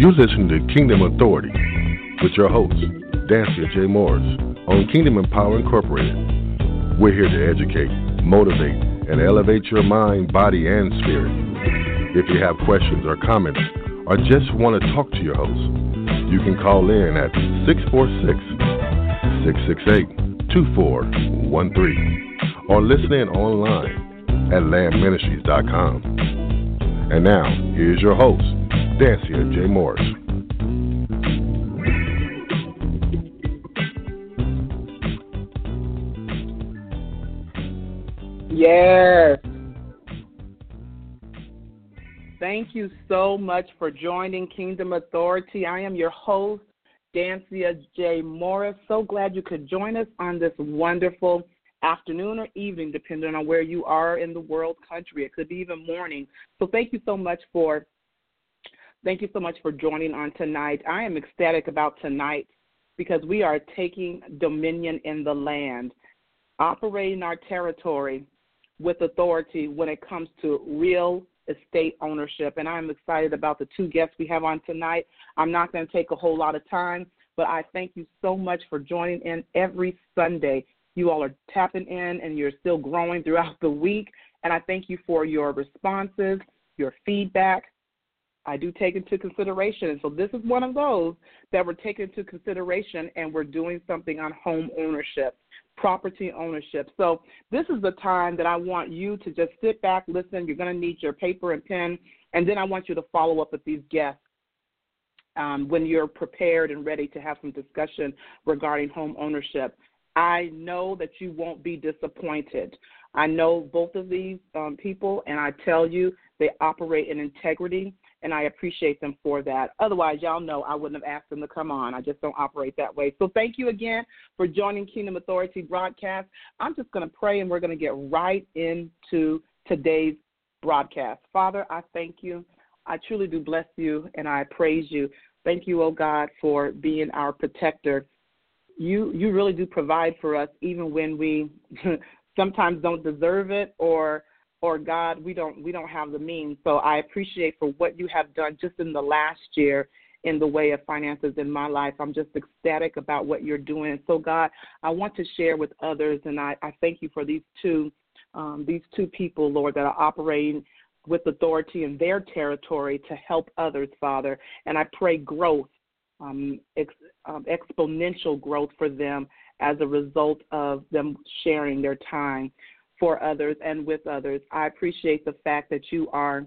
You listen to Kingdom Authority with your host, Dansiea J. Morris, on Kingdom Empower Incorporated. We're here to educate, motivate, and elevate your mind, body, and spirit. If you have questions or comments, or just want to talk to your host, you can call in at 646 668 2413 or listen in online at landministries.com. And now, here's your host, Dansiea J. Morris. Yes. Thank you so much for joining Kingdom Authority. I am your host, Dansiea J. Morris. So glad you could join us on this wonderful afternoon or evening, depending on where you are in the world country. It could be even morning. So thank you so much for thank you so much for joining on tonight. I am ecstatic about tonight because we are taking dominion in the land, operating our territory with authority when it comes to real estate ownership. And I'm excited about the two guests we have on tonight. I'm not going to take a whole lot of time, but I thank you so much for joining in every Sunday. You all are tapping in and you're still growing throughout the week. And I thank you for your responses, your feedback. I do take into consideration. So this is one of those that we're taking into consideration and we're doing something on home ownership property ownership. So, this is the time that I want you to just sit back, listen. You're going to need your paper and pen, and then I want you to follow up with these guests um, when you're prepared and ready to have some discussion regarding home ownership. I know that you won't be disappointed. I know both of these um, people, and I tell you, they operate in integrity and I appreciate them for that. Otherwise, y'all know I wouldn't have asked them to come on. I just don't operate that way. So thank you again for joining Kingdom Authority broadcast. I'm just going to pray and we're going to get right into today's broadcast. Father, I thank you. I truly do bless you and I praise you. Thank you, oh God, for being our protector. You you really do provide for us even when we sometimes don't deserve it or or God, we don't we don't have the means. So I appreciate for what you have done just in the last year in the way of finances in my life. I'm just ecstatic about what you're doing. So God, I want to share with others, and I, I thank you for these two um, these two people, Lord, that are operating with authority in their territory to help others, Father. And I pray growth, um, ex, um, exponential growth for them as a result of them sharing their time for others and with others. I appreciate the fact that you are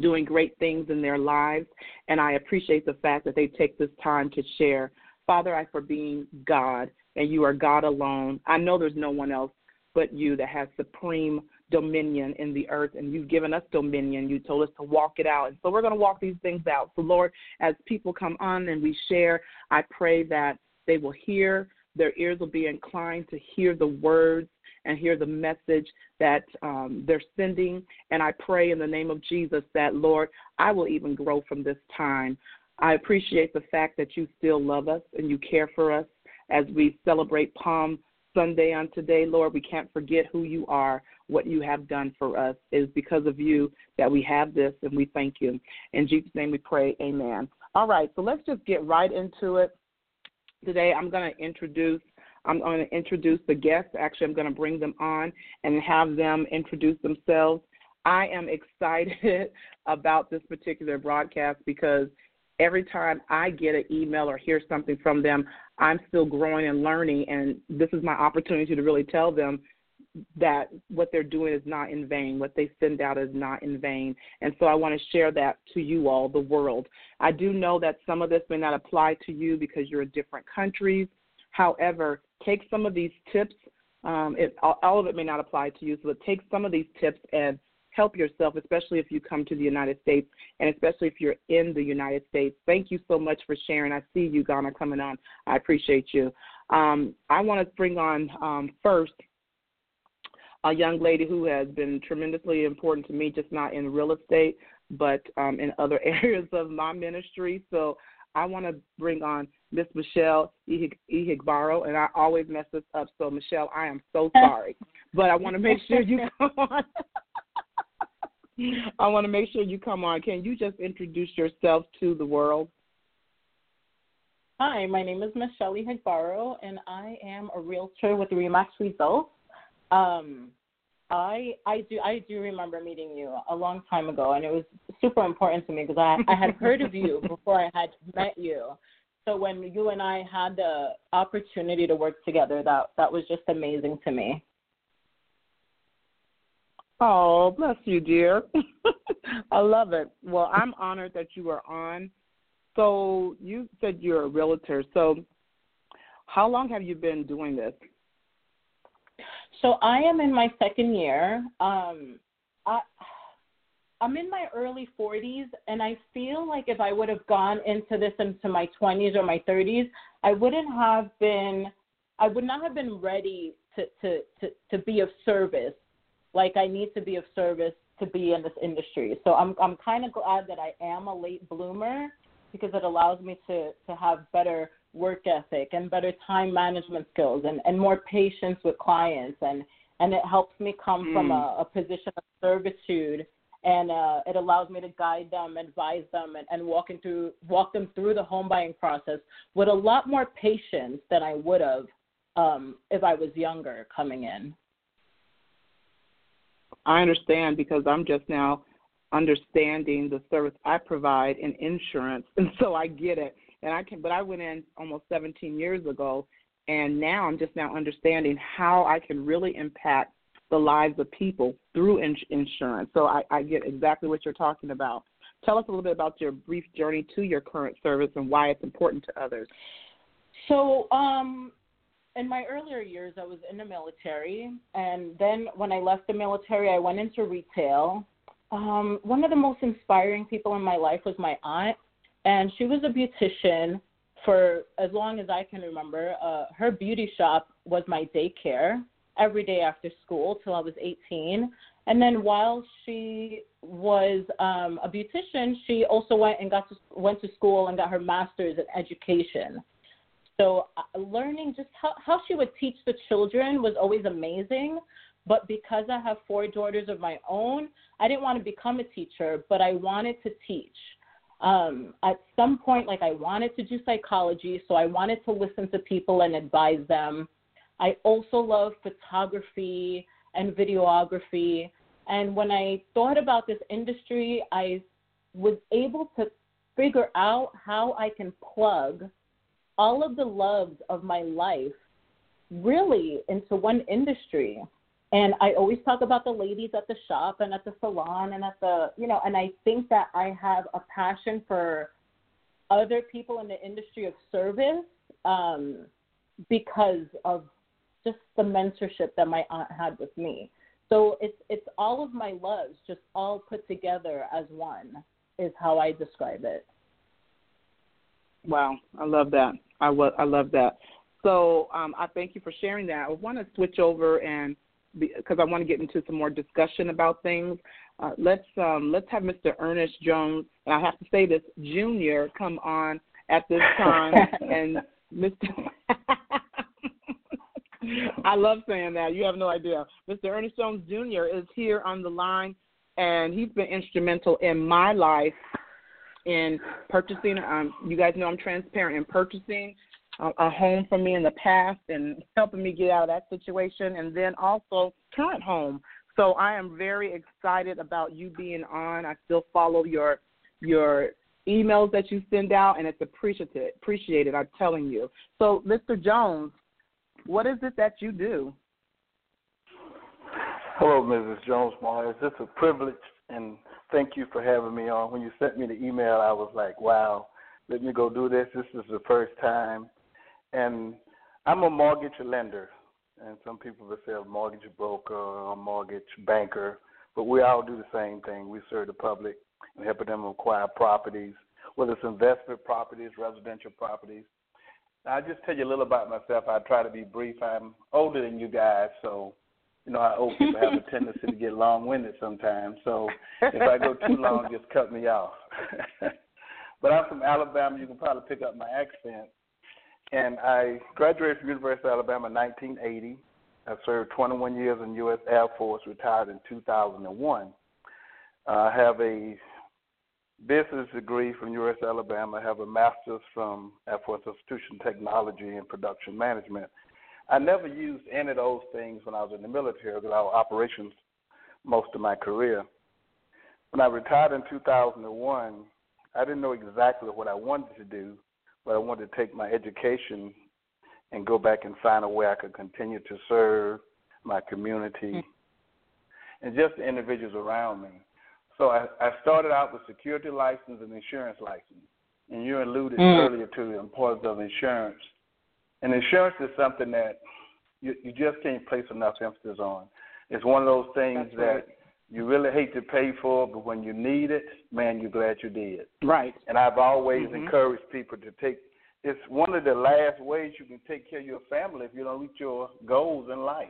doing great things in their lives, and I appreciate the fact that they take this time to share. Father, I for being God, and you are God alone. I know there's no one else but you that has supreme dominion in the earth, and you've given us dominion. You told us to walk it out, and so we're going to walk these things out. So, Lord, as people come on and we share, I pray that they will hear, their ears will be inclined to hear the words and hear the message that um, they're sending. And I pray in the name of Jesus that, Lord, I will even grow from this time. I appreciate the fact that you still love us and you care for us as we celebrate Palm Sunday on today, Lord. We can't forget who you are, what you have done for us. It is because of you that we have this, and we thank you. In Jesus' name we pray, amen. All right, so let's just get right into it. Today I'm going to introduce I'm going to introduce the guests. Actually, I'm going to bring them on and have them introduce themselves. I am excited about this particular broadcast because every time I get an email or hear something from them, I'm still growing and learning. And this is my opportunity to really tell them that what they're doing is not in vain. What they send out is not in vain. And so I want to share that to you all, the world. I do know that some of this may not apply to you because you're in different countries. However, take some of these tips. Um, it, all of it may not apply to you, so take some of these tips and help yourself, especially if you come to the United States and especially if you're in the United States. Thank you so much for sharing. I see you, Ghana, coming on. I appreciate you. Um, I want to bring on um, first a young lady who has been tremendously important to me, just not in real estate, but um, in other areas of my ministry. So I want to bring on Miss Michelle Ihegborow, and I always mess this up. So Michelle, I am so sorry, but I want to make sure you come on. I want to make sure you come on. Can you just introduce yourself to the world? Hi, my name is Michelle Ihegborow, and I am a realtor with RE/MAX Results. Um, I I do I do remember meeting you a long time ago, and it was super important to me because I I had heard of you before I had met you. So when you and I had the opportunity to work together, that that was just amazing to me. Oh, bless you, dear. I love it. Well, I'm honored that you are on. So you said you're a realtor. So how long have you been doing this? So I am in my second year. Um, I, I'm in my early 40s, and I feel like if I would have gone into this into my 20s or my 30s, I wouldn't have been, I would not have been ready to to to, to be of service. Like I need to be of service to be in this industry. So I'm I'm kind of glad that I am a late bloomer because it allows me to to have better work ethic and better time management skills and, and more patience with clients and and it helps me come mm. from a, a position of servitude and uh, it allows me to guide them, advise them, and, and walking through walk them through the home buying process with a lot more patience than I would have um, if I was younger coming in. I understand because I'm just now understanding the service I provide in insurance, and so I get it and I can. But I went in almost 17 years ago, and now I'm just now understanding how I can really impact the lives of people through ins- insurance. So I, I get exactly what you're talking about. Tell us a little bit about your brief journey to your current service and why it's important to others. So, um, in my earlier years, I was in the military, and then when I left the military, I went into retail. Um, one of the most inspiring people in my life was my aunt and she was a beautician for as long as I can remember. Uh, her beauty shop was my daycare every day after school till I was 18. And then while she was um, a beautician, she also went and got to, went to school and got her master's in education. So uh, learning just how, how she would teach the children was always amazing. But because I have four daughters of my own, I didn't want to become a teacher, but I wanted to teach um, at some point, like I wanted to do psychology, so I wanted to listen to people and advise them. I also love photography and videography. And when I thought about this industry, I was able to figure out how I can plug all of the loves of my life really into one industry. And I always talk about the ladies at the shop and at the salon and at the, you know, and I think that I have a passion for other people in the industry of service um, because of just the mentorship that my aunt had with me. So it's it's all of my loves just all put together as one is how I describe it. Wow, I love that. I, w- I love that. So um, I thank you for sharing that. I want to switch over and because I want to get into some more discussion about things. Uh, let's um, let's have Mr. Ernest Jones, and I have to say this, Junior, come on at this time, and Mr. I love saying that. You have no idea. Mr. Ernest Jones Jr. is here on the line, and he's been instrumental in my life in purchasing. Um, you guys know I'm transparent in purchasing a, home for me in the past and helping me get out of that situation, and then also current home. So I am very excited about you being on. I still follow your your emails that you send out, and it's appreciated. Appreciated. I'm telling you. So, Mr. Jones, what is it that you do? Hello, Mrs. Jones Morris. It's a privilege, and thank you for having me on. When you sent me the email, I was like, wow, let me go do this. This is the first time. And I'm a mortgage lender, and some people will say a mortgage broker or a mortgage banker, but we all do the same thing. We serve the public and helping them acquire properties, whether it's investment properties, residential properties. I'll just tell you a little about myself. I try to be brief. I'm older than you guys, so you know, how old people have a tendency to get long winded sometimes. So if I go too long, just cut me off. but I'm from Alabama. You can probably pick up my accent. And I graduated from University of Alabama in 1980. I served 21 years in U.S. Air Force, retired in 2001. Uh, I have a business degree from University of Alabama. I have a master's from Air Force Institution Technology and Production Management. I never used any of those things when I was in the military because I was operations most of my career. When I retired in 2001, I didn't know exactly what I wanted to do, but I wanted to take my education and go back and find a way I could continue to serve my community mm-hmm. and just the individuals around me. So I, I started out with security license and insurance license. And you alluded mm. earlier to the importance of insurance. And insurance is something that you, you just can't place enough emphasis on. It's one of those things That's that right. You really hate to pay for, it, but when you need it, man, you're glad you did. Right. And I've always mm-hmm. encouraged people to take. It's one of the last ways you can take care of your family if you don't reach your goals in life,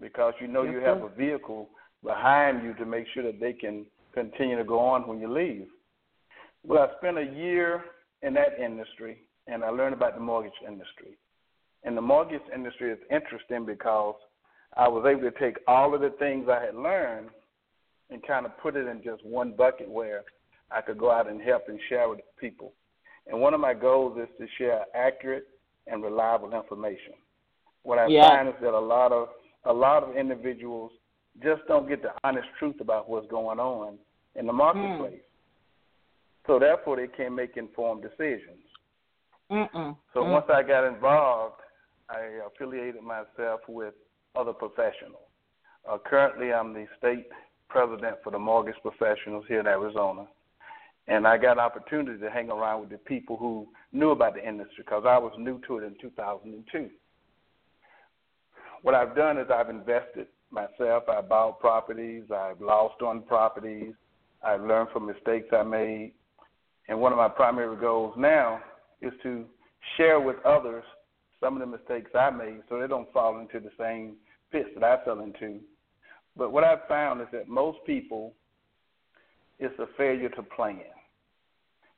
because you know yes, you have sir. a vehicle behind you to make sure that they can continue to go on when you leave. Well, I spent a year in that industry, and I learned about the mortgage industry. And the mortgage industry is interesting because I was able to take all of the things I had learned and kind of put it in just one bucket where I could go out and help and share with people. And one of my goals is to share accurate and reliable information. What I Yeah. find is that a lot of a lot of individuals just don't get the honest truth about what's going on in the marketplace. So therefore, they can't make informed decisions. Mm-mm. So Mm. once I got involved, I affiliated myself with other professionals. Uh, currently, I'm the state president for the mortgage professionals here in Arizona, and I got an opportunity to hang around with the people who knew about the industry because I was new to it in 2002. What I've done is I've invested myself. I bought properties. I've lost on properties. I've learned from mistakes I made. And one of my primary goals now is to share with others some of the mistakes I made so they don't fall into the same pits that I fell into. But what I've found is that most people, it's a failure to plan.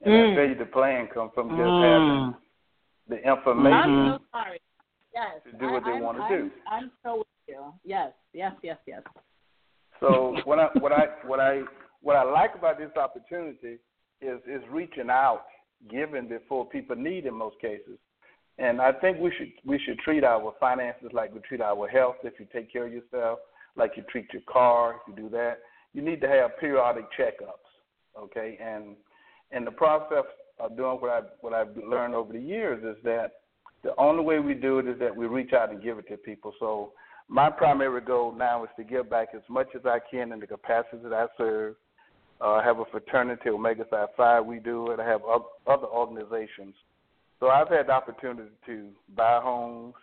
And Mm. that failure to plan comes from just Mm. having the information I'm so sorry. Yes. to do what they I, I'm- want to I'm, do. I'm so with you. Yes, yes, yes, yes. So what I what I what I what I like about this opportunity is is reaching out, giving before people need in most cases. And I think we should we should treat our finances like we treat our health. If you take care of yourself, like you treat your car, if you do that, you need to have periodic checkups. Okay, and and the process of doing what I what I've learned over the years is that the only way we do it is that we reach out and give it to people. So my primary goal now is to give back as much as I can in the capacity that I serve. Uh, I have a fraternity, Omega Psi Phi. We do it. I have other organizations. So I've had the opportunity to buy homes,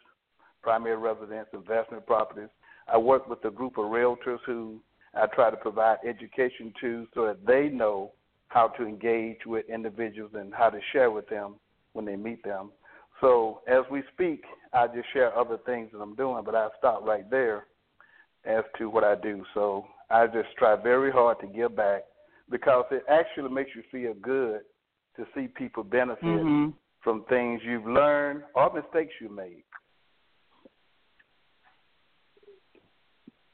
primary residence, investment properties. I work with a group of realtors who I try to provide education to so that they know how to engage with individuals and how to share with them when they meet them. So as we speak, I just share other things that I'm doing, but I stop right there as to what I do. So I just try very hard to give back because it actually makes you feel good to see people benefit Mm-hmm. From things you've learned or mistakes you made.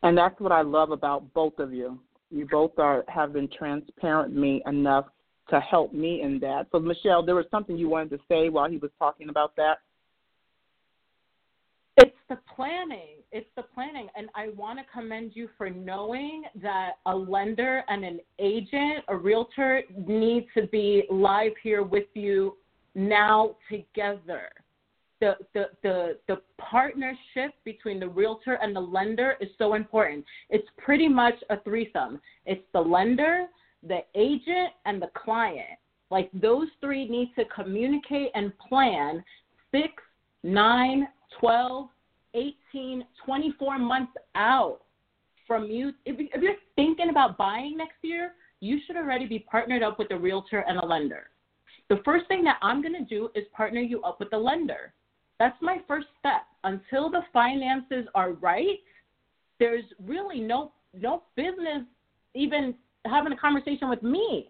And that's what I love about both of you. You both are have been transparent me enough to help me in that. So Michelle, there was something you wanted to say while he was talking about that. It's the planning. It's the planning. And I want to commend you for knowing that a lender and an agent, a realtor, need to be live here with you now together. the, the the the partnership between the realtor and the lender is so important. It's pretty much a threesome. It's the lender, the agent, and the client. Like those three need to communicate and plan six, nine, twelve, eighteen, twenty-four months out from you. If, if you're thinking about buying next year, you should already be partnered up with a realtor and a lender. The first thing that I'm going to do is partner you up with the lender. That's my first step. Until the finances are right, there's really no no business even having a conversation with me.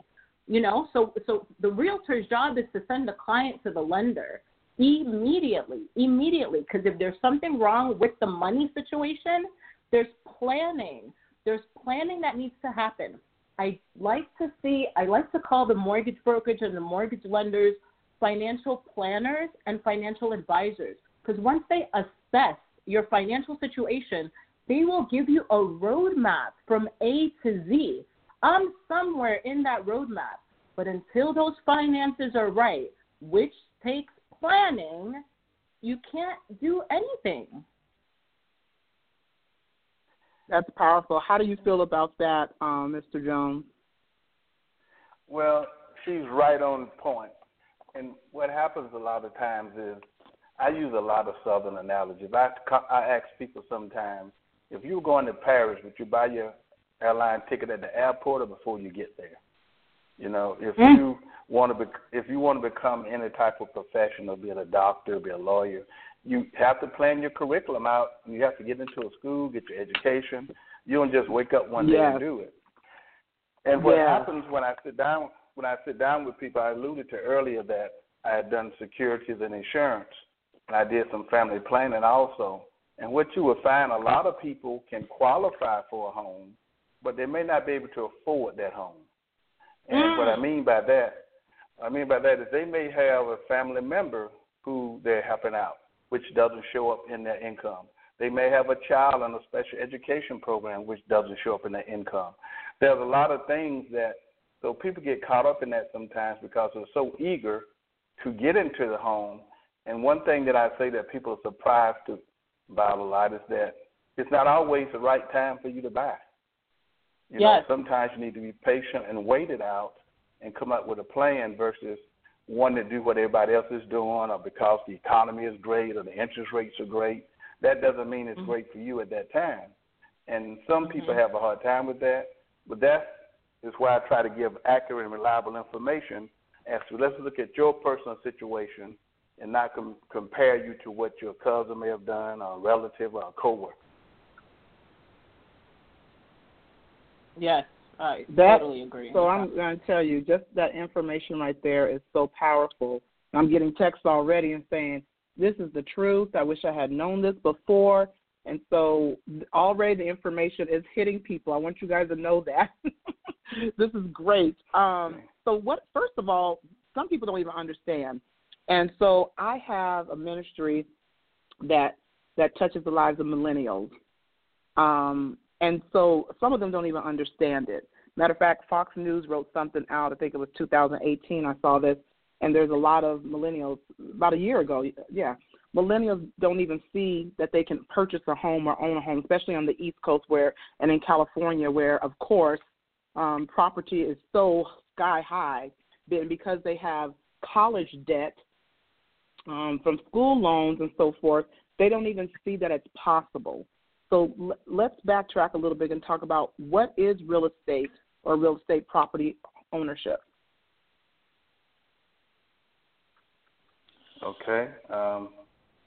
You know, so so the realtor's job is to send the client to the lender immediately, immediately. Because if there's something wrong with the money situation, there's planning. There's planning that needs to happen. I like to see. I like to call the mortgage brokerage and the mortgage lenders financial planners and financial advisors because once they assess your financial situation, they will give you a roadmap from A to Z. I'm somewhere in that roadmap, but until those finances are right, which takes planning, you can't do anything. That's powerful. How do you feel about that, um, Mr. Jones? Well, she's right on point. And what happens a lot of times is I use a lot of Southern analogies. I, I ask people sometimes if you were going to Paris, would you buy your airline ticket at the airport or before you get there? You know, if mm. you want to be, if you want to become any type of professional, be it a doctor, be a lawyer, you have to plan your curriculum out. You have to get into a school, get your education. You don't just wake up one day yes. and do it. And what happens when I sit down when I sit down with people, I alluded to earlier that I had done securities and insurance, and I did some family planning also. And what you will find, a lot of people can qualify for a home, but they may not be able to afford that home. And mm. what I mean by that, I mean by that is they may have a family member who they're helping out, which doesn't show up in their income. They may have a child in a special education program, which doesn't show up in their income. There's a lot of things that so people get caught up in that sometimes because they're so eager to get into the home. And one thing that I say that people are surprised to about a lot is that it's not always the right time for you to buy. You yes. know, sometimes you need to be patient and wait it out and come up with a plan versus wanting to do what everybody else is doing or because the economy is great or the interest rates are great. That doesn't mean it's mm-hmm. great for you at that time. And some mm-hmm. people have a hard time with that. But that's why I try to give accurate and reliable information as to let's look at your personal situation and not com- compare you to what your cousin may have done or a relative or a coworker. Yes, I that, totally agree. So I'm going to tell you, just that information right there is so powerful. I'm getting texts already and saying, this is the truth. I wish I had known this before. And so already the information is hitting people. I want you guys to know that. this is great. Um, so what? First of all, some people don't even understand, and so I have a ministry that that touches the lives of millennials, um, and so some of them don't even understand it. Matter of fact, Fox News wrote something out. I think it was 2018. I saw this, and there's a lot of millennials about a year ago. Yeah, millennials don't even see that they can purchase a home or own a home, especially on the East Coast, where and in California, where of course um, property is so sky high, then because they have college debt um, from school loans and so forth, they don't even see that it's possible. So l- let's backtrack a little bit and talk about what is real estate or real estate property ownership. Okay. Um,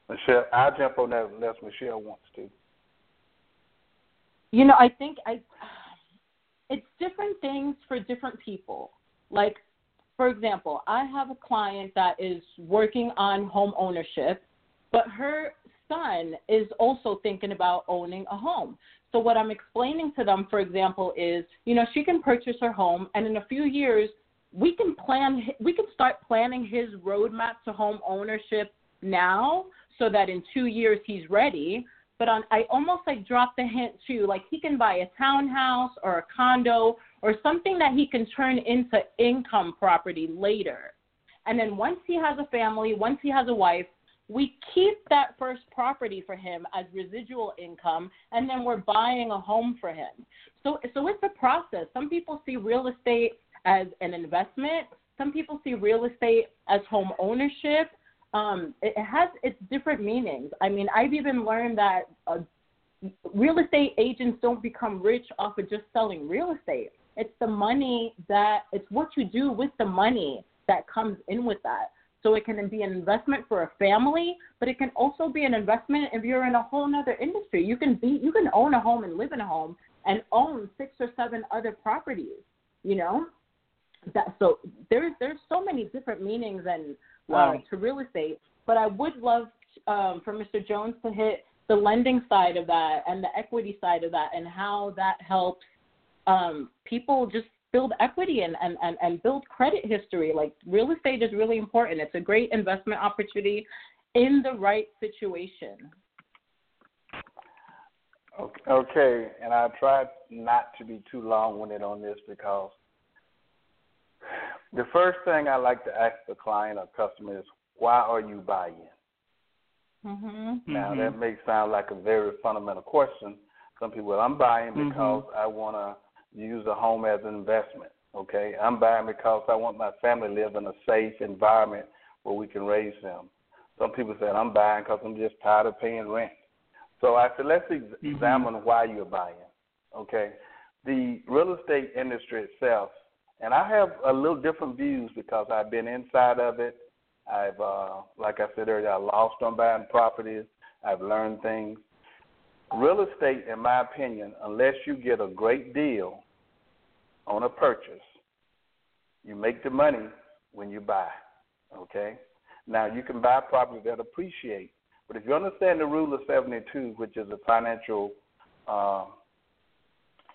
Michelle, I'll jump on that unless Michelle wants to. You know, I think I it's different things for different people. Like, for example, I have a client that is working on home ownership, but her son is also thinking about owning a home. So what I'm explaining to them, for example, is, you know, she can purchase her home, and in a few years, we can plan, we can start planning his roadmap to home ownership now, so that in two years he's ready but on I almost like drop the hint too, like he can buy a townhouse or a condo or something that he can turn into income property later. And then once he has a family, once he has a wife, we keep that first property for him as residual income, and then we're buying a home for him. So, so it's a process. Some people see real estate as an investment. Some people see real estate as home ownership. Um, it has its different meanings. I mean, I've even learned that uh, real estate agents don't become rich off of just selling real estate. It's the money that it's what you do with the money that comes in with that. So it can be an investment for a family, but it can also be an investment if you're in a whole other industry. You can be you can own a home and live in a home and own six or seven other properties. You know, that so there's there's so many different meanings and uh, wow. uh, to real estate. But I would love um, for Mr. Jones to hit the lending side of that and the equity side of that and how that helps um, people just build equity and, and, and, and build credit history. Like real estate is really important. It's a great investment opportunity in the right situation. Okay, and I try not to be too long winded on this because the first thing I like to ask the client or customer is, why are you buying? Mm-hmm. Now mm-hmm. that may sound like a very fundamental question. Some people, I'm buying mm-hmm. because mm-hmm. I want to use a home as an investment. Okay, I'm buying because I want my family to live in a safe environment where we can raise them. Some people say I'm buying because I'm just tired of paying rent. So I said, let's ex- mm-hmm. examine why you're buying. Okay, the real estate industry itself, and I have a little different views because I've been inside of it. I've, uh, like I said earlier, I lost on buying properties. I've learned things. Real estate, in my opinion, unless you get a great deal on a purchase, you make the money when you buy. Okay? Now, you can buy property that appreciate, but if you understand the rule of 72, which is a financial uh,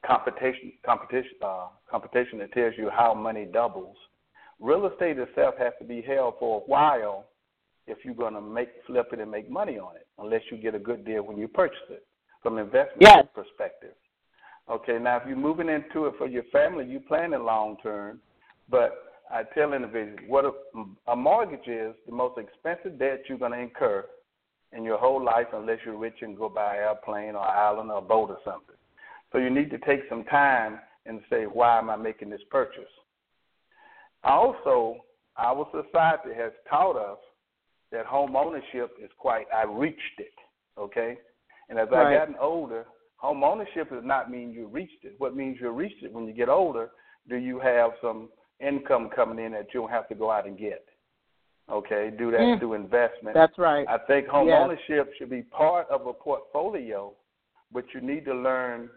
competition, competition, uh, competition that tells you how money doubles, real estate itself has to be held for a while if you're going to make flip it and make money on it, unless you get a good deal when you purchase it from investment yes. perspective. Okay, now if you're moving into it for your family, you planning long term, but I tell individuals what a, a mortgage is the most expensive debt you're going to incur in your whole life unless you're rich and go buy an airplane or island or a boat or something. So you need to take some time and say, why am I making this purchase? Also, our society has taught us that home ownership is quite, I reached it, okay? And as right. I've gotten older, home ownership does not mean you reached it. What means you reached it when you get older, do you have some income coming in that you don't have to go out and get? Okay, do that mm. through investment. That's right. I think home yes. ownership should be part of a portfolio, but you need to learn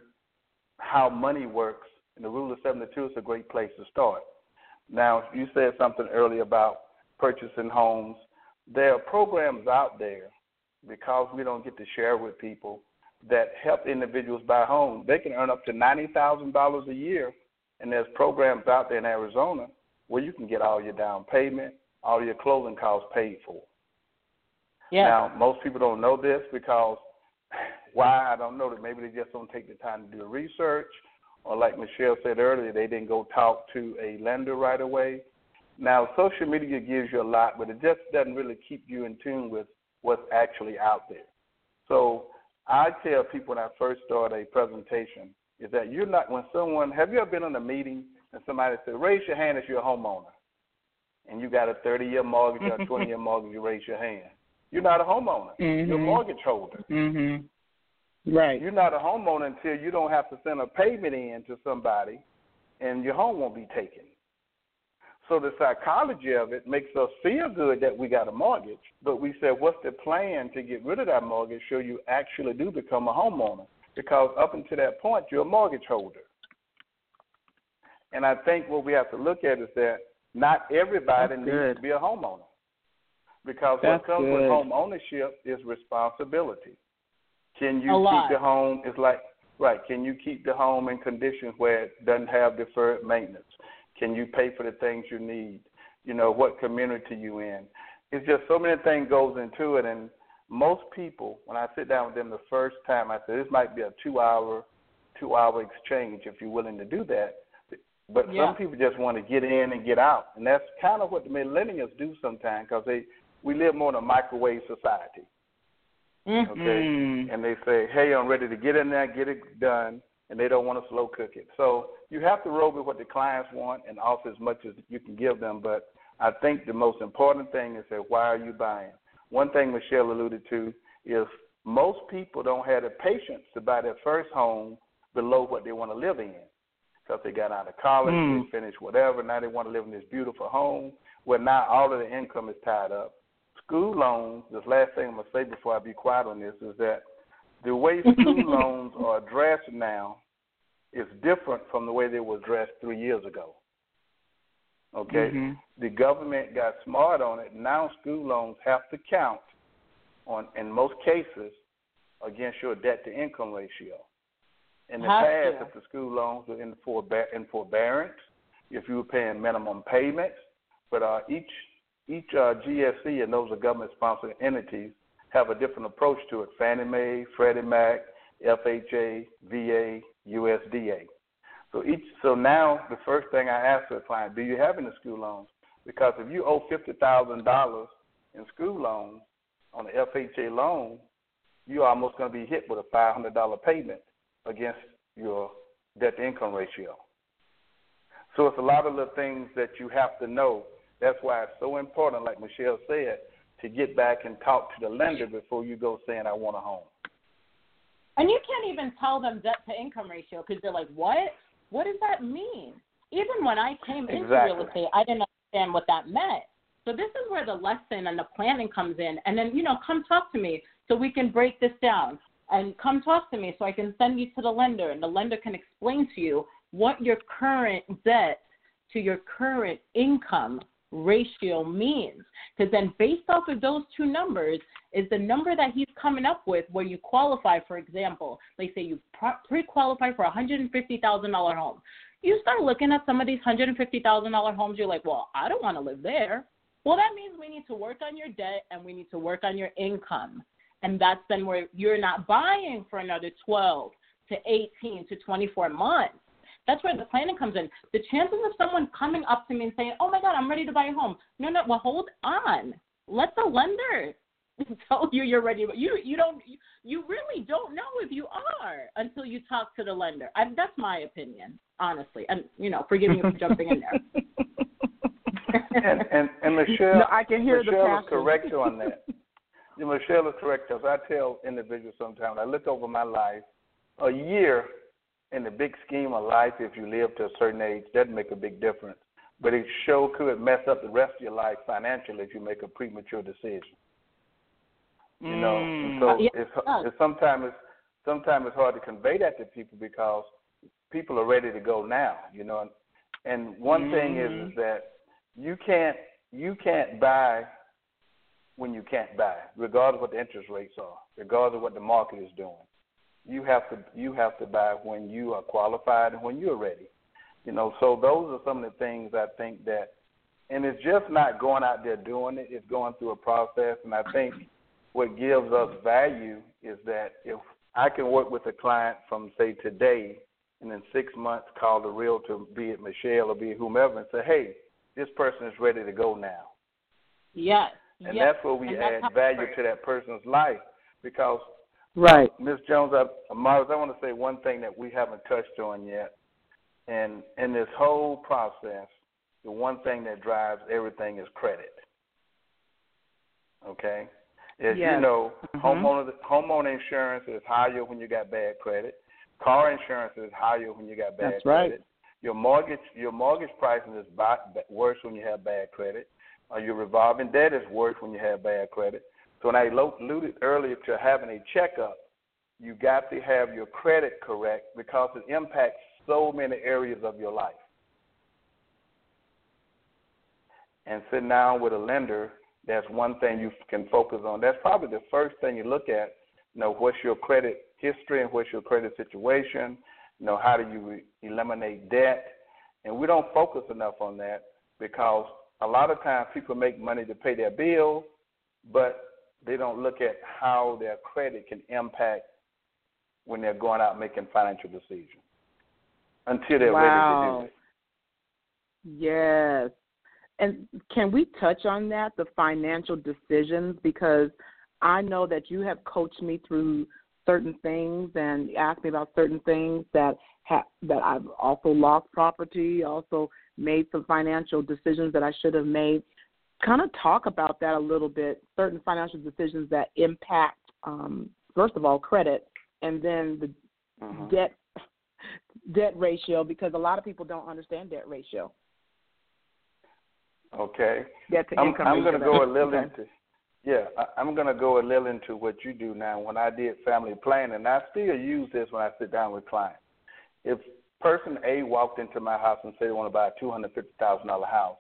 how money works. And the rule of 72 is a great place to start. Now, you said something earlier about purchasing homes. There are programs out there because we don't get to share with people that help individuals buy homes. They can earn up to ninety thousand dollars a year, and there's programs out there in Arizona where you can get all your down payment, all your closing costs paid for. Yeah. Now, most people don't know this because why I don't know that maybe they just don't take the time to do the research, or like Michelle said earlier, they didn't go talk to a lender right away. Now, social media gives you a lot, but it just doesn't really keep you in tune with what's actually out there. So I tell people when I first start a presentation is that you're not when someone have you ever been in a meeting and somebody said, Raise your hand if you're a homeowner and you got a thirty year mortgage or a twenty year mortgage, you raise your hand. You're not a homeowner. Mm-hmm. You're a mortgage holder. Mhm. Right. You're not a homeowner until you don't have to send a payment in to somebody and your home won't be taken. So the psychology of it makes us feel good that we got a mortgage, but we said, what's the plan to get rid of that mortgage so you actually do become a homeowner? Because up until that point, you're a mortgage holder. And I think what we have to look at is that not everybody That's needs good. to be a homeowner. Because That's what comes good. with home ownership is responsibility. Can you keep the home? It's like right. Can you keep the home in conditions where it doesn't have deferred maintenance? Can you pay for the things you need? You know, what community you in? It's just so many things goes into it and most people, when I sit down with them the first time, I say this might be a two-hour, two-hour exchange if you're willing to do that. But Yeah. some people just want to get in and get out, and that's kind of what the millennials do sometimes because they we live more in a microwave society. Mm-hmm. Okay, and they say, "Hey, I'm ready to get in there, get it done," and they don't want to slow cook it. So you have to roll with what the clients want and offer as much as you can give them. But I think the most important thing is that why are you buying? One thing Michelle alluded to is most people don't have the patience to buy their first home below what they want to live in because they got out of college, Mm. they finished whatever. Now they want to live in this beautiful home where now all of the income is tied up. School loans, this last thing I'm going to say before I be quiet on this is that the way school loans are addressed now is different from the way they were addressed three years ago. Okay? Mhm. The government got smart on it. Now school loans have to count on, in most cases, against your debt to income ratio. In the Have past, to. if the school loans were in, forbear- in forbearance, if you were paying minimum payments, but uh, each each uh, GSE and those are government sponsored entities have a different approach to it. Fannie Mae, Freddie Mac, FHA, VA, USDA. So each so now the first thing I ask the client, do you have any school loans? Because if you owe fifty thousand dollars in school loans on an FHA loan, you're almost going to be hit with a five hundred dollar payment against your debt to income ratio. So it's a lot of little things that you have to know. That's why it's so important, like Michelle said, to get back and talk to the lender before you go saying I want a home. And you can't even tell them debt to income ratio because they're like, what? What does that mean? Even when I came into real estate, I didn't understand what that meant. So this is where the lesson and the planning comes in. And then, you know, come talk to me so we can break this down. And come talk to me so I can send you to the lender and the lender can explain to you what your current debt to your current income ratio means. Because then, based off of those two numbers, is the number that he's coming up with where you qualify, for example, like say you pre qualify for a $150,000 home. You start looking at some of these $150,000 homes, you're like, well, I don't want to live there. Well, that means we need to work on your debt and we need to work on your income. And that's then where you're not buying for another 12 to 18 to 24 months. That's where the planning comes in. The chances of someone coming up to me and saying, "Oh my God, I'm ready to buy a home," no, no, well, hold on. Let the lender tell you you're ready. But you, you don't, you, you really don't know if you are until you talk to the lender. I, that's my opinion, honestly. And you know, forgive me for jumping in there. And and, and Michelle, No, I can hear the Michelle is passion. correct on that. Michelle is correct because I tell individuals sometimes I look over my life, a year in the big scheme of life, if you live to a certain age, doesn't make a big difference. But it sure could mess up the rest of your life financially if you make a premature decision. You know, and mm. so Yeah, it's, it it's sometimes it's sometimes it's hard to convey that to people because people are ready to go now. You know, and, and one thing is, mm. is that you can't you can't buy when you can't buy, regardless of what the interest rates are, regardless of what the market is doing. You have to you have to buy when you are qualified and when you're ready. You know, so those are some of the things I think that, and it's just not going out there doing it. It's going through a process, and I think what gives us value is that if I can work with a client from say today, and in six months call the realtor, be it Michelle or be it whomever, and say, hey, this person is ready to go now. yes. And yes. that's where we And add value to that person's life. Because Right. Ms. Jones, I, Mars, I want to say one thing that we haven't touched on yet. And in this whole process, the one thing that drives everything is credit. Okay? As Yes. you know, Mhm. homeowner homeowner insurance is higher when you got bad credit. Car insurance is higher when you got bad That's right. credit. Your mortgage your mortgage pricing is worse when you have bad credit. Uh, your revolving debt is worse when you have bad credit. So when I alluded earlier to having a checkup, you got to have your credit correct because it impacts so many areas of your life. And sitting down with a lender, that's one thing you can focus on. That's probably the first thing you look at. You know, what's your credit history and what's your credit situation? You know, how do you eliminate debt? And we don't focus enough on that because a lot of times people make money to pay their bills, but they don't look at how their credit can impact when they're going out making financial decisions until they're ready to do it. Yes. and can we touch on that, the financial decisions? Because I know that you have coached me through certain things and asked me about certain things that ha- that I've also lost property, also made some financial decisions that I should have made. Kind of talk about that a little bit. Certain financial decisions that impact, um, first of all, credit, and then the Mm-hmm. debt debt ratio because a lot of people don't understand debt ratio. Okay. Debt to I'm, I'm going to go a little Okay. into, yeah, I, I'm going to go a little into what you do now. When I did family planning, and I still use this when I sit down with clients. If person A walked into my house and said they want to buy a two hundred fifty thousand dollar house,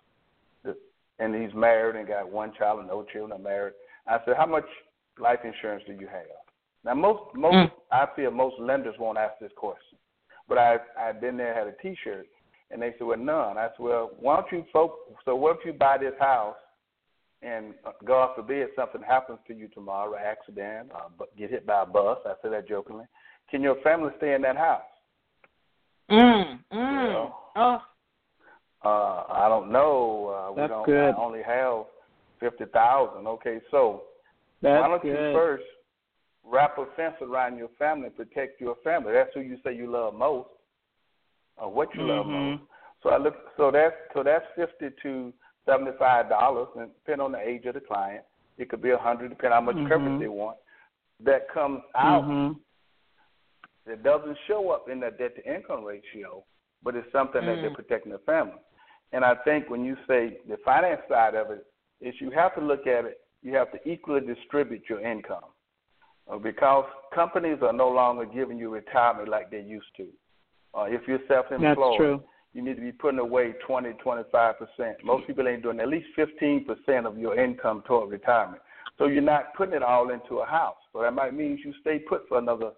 and he's married and got one child and no children, are married, I said, how much life insurance do you have? Now, most most Mm. I feel most lenders won't ask this question, but I I've been there, had a T-shirt, and they said, well, none. I said, well, why don't you folk? So what if you buy this house, and uh, God forbid something happens to you tomorrow, accident, uh, bu- get hit by a bus? I said that jokingly. Can your family stay in that house? Mm, mm. Yeah. Oh, Uh, I don't know. Uh, we That's don't. good. I only have fifty thousand. Okay, so That's why don't good. you first wrap a fence around your family, protect your family? That's who you say you love most, or what you love Mhm. most. So I look. So that's so that's fifty to seventy five dollars, and depending on the age of the client, it could be a hundred, depending on how much Mhm. coverage they want. That comes out. Mhm. It doesn't show up in the debt to income ratio, but it's something that they're Mm. protecting the family. And I think when you say the finance side of it, is you have to look at it. You have to equally distribute your income, uh, because companies are no longer giving you retirement like they used to. Uh, if you're self-employed, That's true. you need to be putting away 20, 25 percent. Most people ain't doing at least 15 percent of your income toward retirement. So you're not putting it all into a house. So that might mean you stay put for another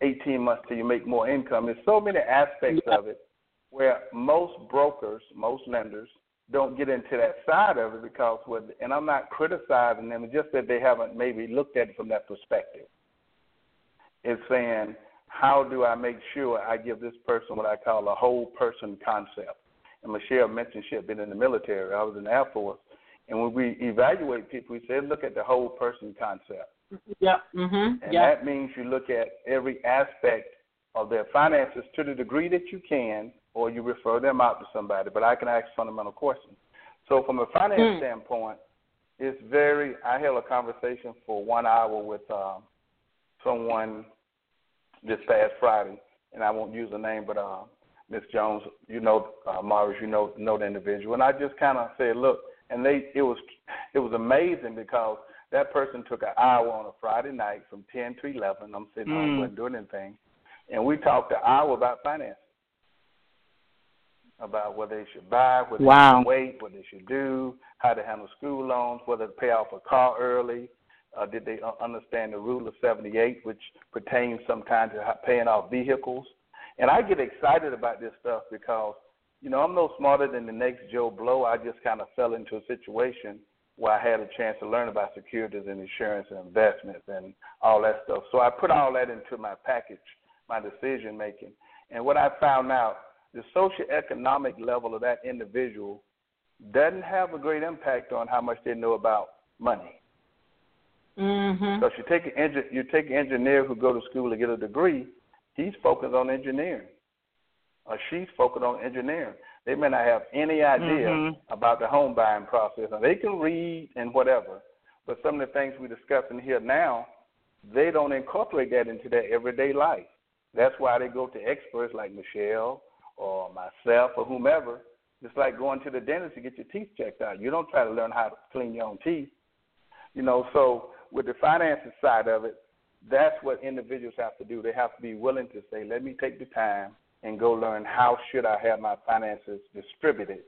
18 months till you make more income. There's so many aspects Yeah. of it where most brokers, most lenders don't get into that side of it because what and I'm not criticizing them, it's just that they haven't maybe looked at it from that perspective. It's saying, how do I make sure I give this person what I call a whole person concept? And Michelle mentioned she had been in the military. I was in the Air Force. And when we evaluate people, we say, look at the whole person concept. yep. Mhm. And Yep. that means you look at every aspect of their finances to the degree that you can, or you refer them out to somebody. But I can ask fundamental questions. So, from a finance Mm. standpoint, it's very. I held a conversation for one hour with um, someone this past Friday, and I won't use the name, but uh, Miss Jones, you know, uh, Morris, you know, know the individual, and I just kind of said, look, and they, it was, it was amazing because that person took an hour on a Friday night from ten to eleven. I'm sitting Mm. wasn't doing anything, and we talked an hour about finance, about whether they should buy, whether Wow. they should wait, what they should do, how to handle school loans, whether to pay off a car early. Uh, did they understand the rule of 78, which pertains sometimes to paying off vehicles? And I get excited about this stuff because, you know, I'm no smarter than the next Joe Blow. I just kind of fell into a situation where I had a chance to learn about securities and insurance and investments and all that stuff. So I put all that into my package, my decision making. And what I found out, the socioeconomic level of that individual doesn't have a great impact on how much they know about money. Mhm. Because you take an you take an engineer who go to school to get a degree, he's focused on engineering, or she's focused on engineering. They may not have any idea Mhm. about the home buying process, and they can read and whatever, but some of the things we're discussing here now, they don't incorporate that into their everyday life. That's why they go to experts like Michelle or myself or whomever. It's like going to the dentist to get your teeth checked out. You don't try to learn how to clean your own teeth. You know, so with the finances side of it, that's what individuals have to do. They have to be willing to say, "Let me take the time and go learn how should I have my finances distributed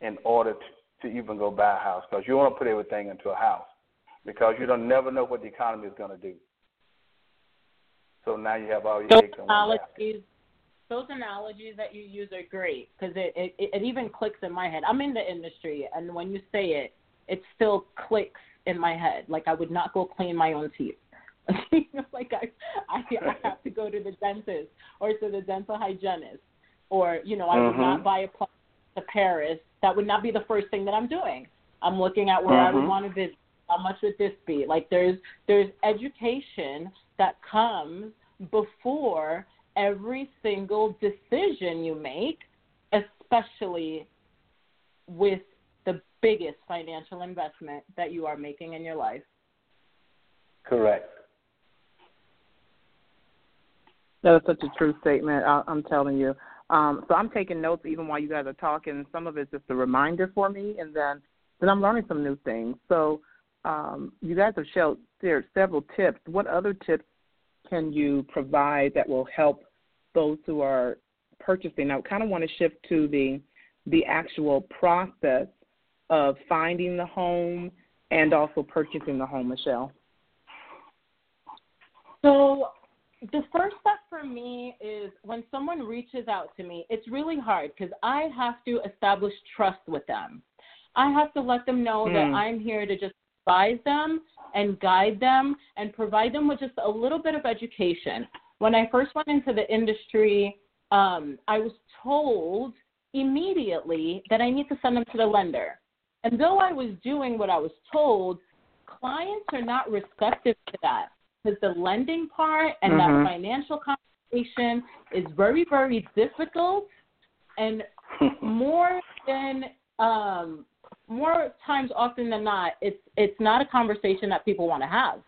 in order to, to even go buy a house." Because you want to put everything into a house because you don't never know what the economy is going to do. So now you have all your eggs in one basket. Those analogies that you use are great because it, it it even clicks in my head. I'm in the industry, and when you say it, it still clicks in my head. Like I would not go clean my own teeth. like I, I I have to go to the dentist or to the dental hygienist, or you know I would Mhm. not buy a pl- to Paris, that would not be the first thing that I'm doing. I'm looking at where mm-hmm. I would mm-hmm. want to visit. How much would this be? Like there's there's education that comes before every single decision you make, especially with the biggest financial investment that you are making in your life. Correct. That is such a true statement. I, I'm telling you. Um, so I'm taking notes even while you guys are talking. Some of it's just a reminder for me, and then then I'm learning some new things. So um, you guys have shared, shared several tips. What other tips can you provide that will help those who are purchasing? I kind of want to shift to the the actual process of finding the home and also purchasing the home, Michelle. So the first step for me is when someone reaches out to me, it's really hard because I have to establish trust with them. I have to let them know mm. that hmm. I'm here to just advise them and guide them and provide them with just a little bit of education. When I first went into the industry, um, I was told immediately that I need to send them to the lender. And though I was doing what I was told, clients are not receptive to that because the lending part and mm-hmm. that financial conversation is very, very difficult. And more than um, more times often than not, it's it's not a conversation that people want to have.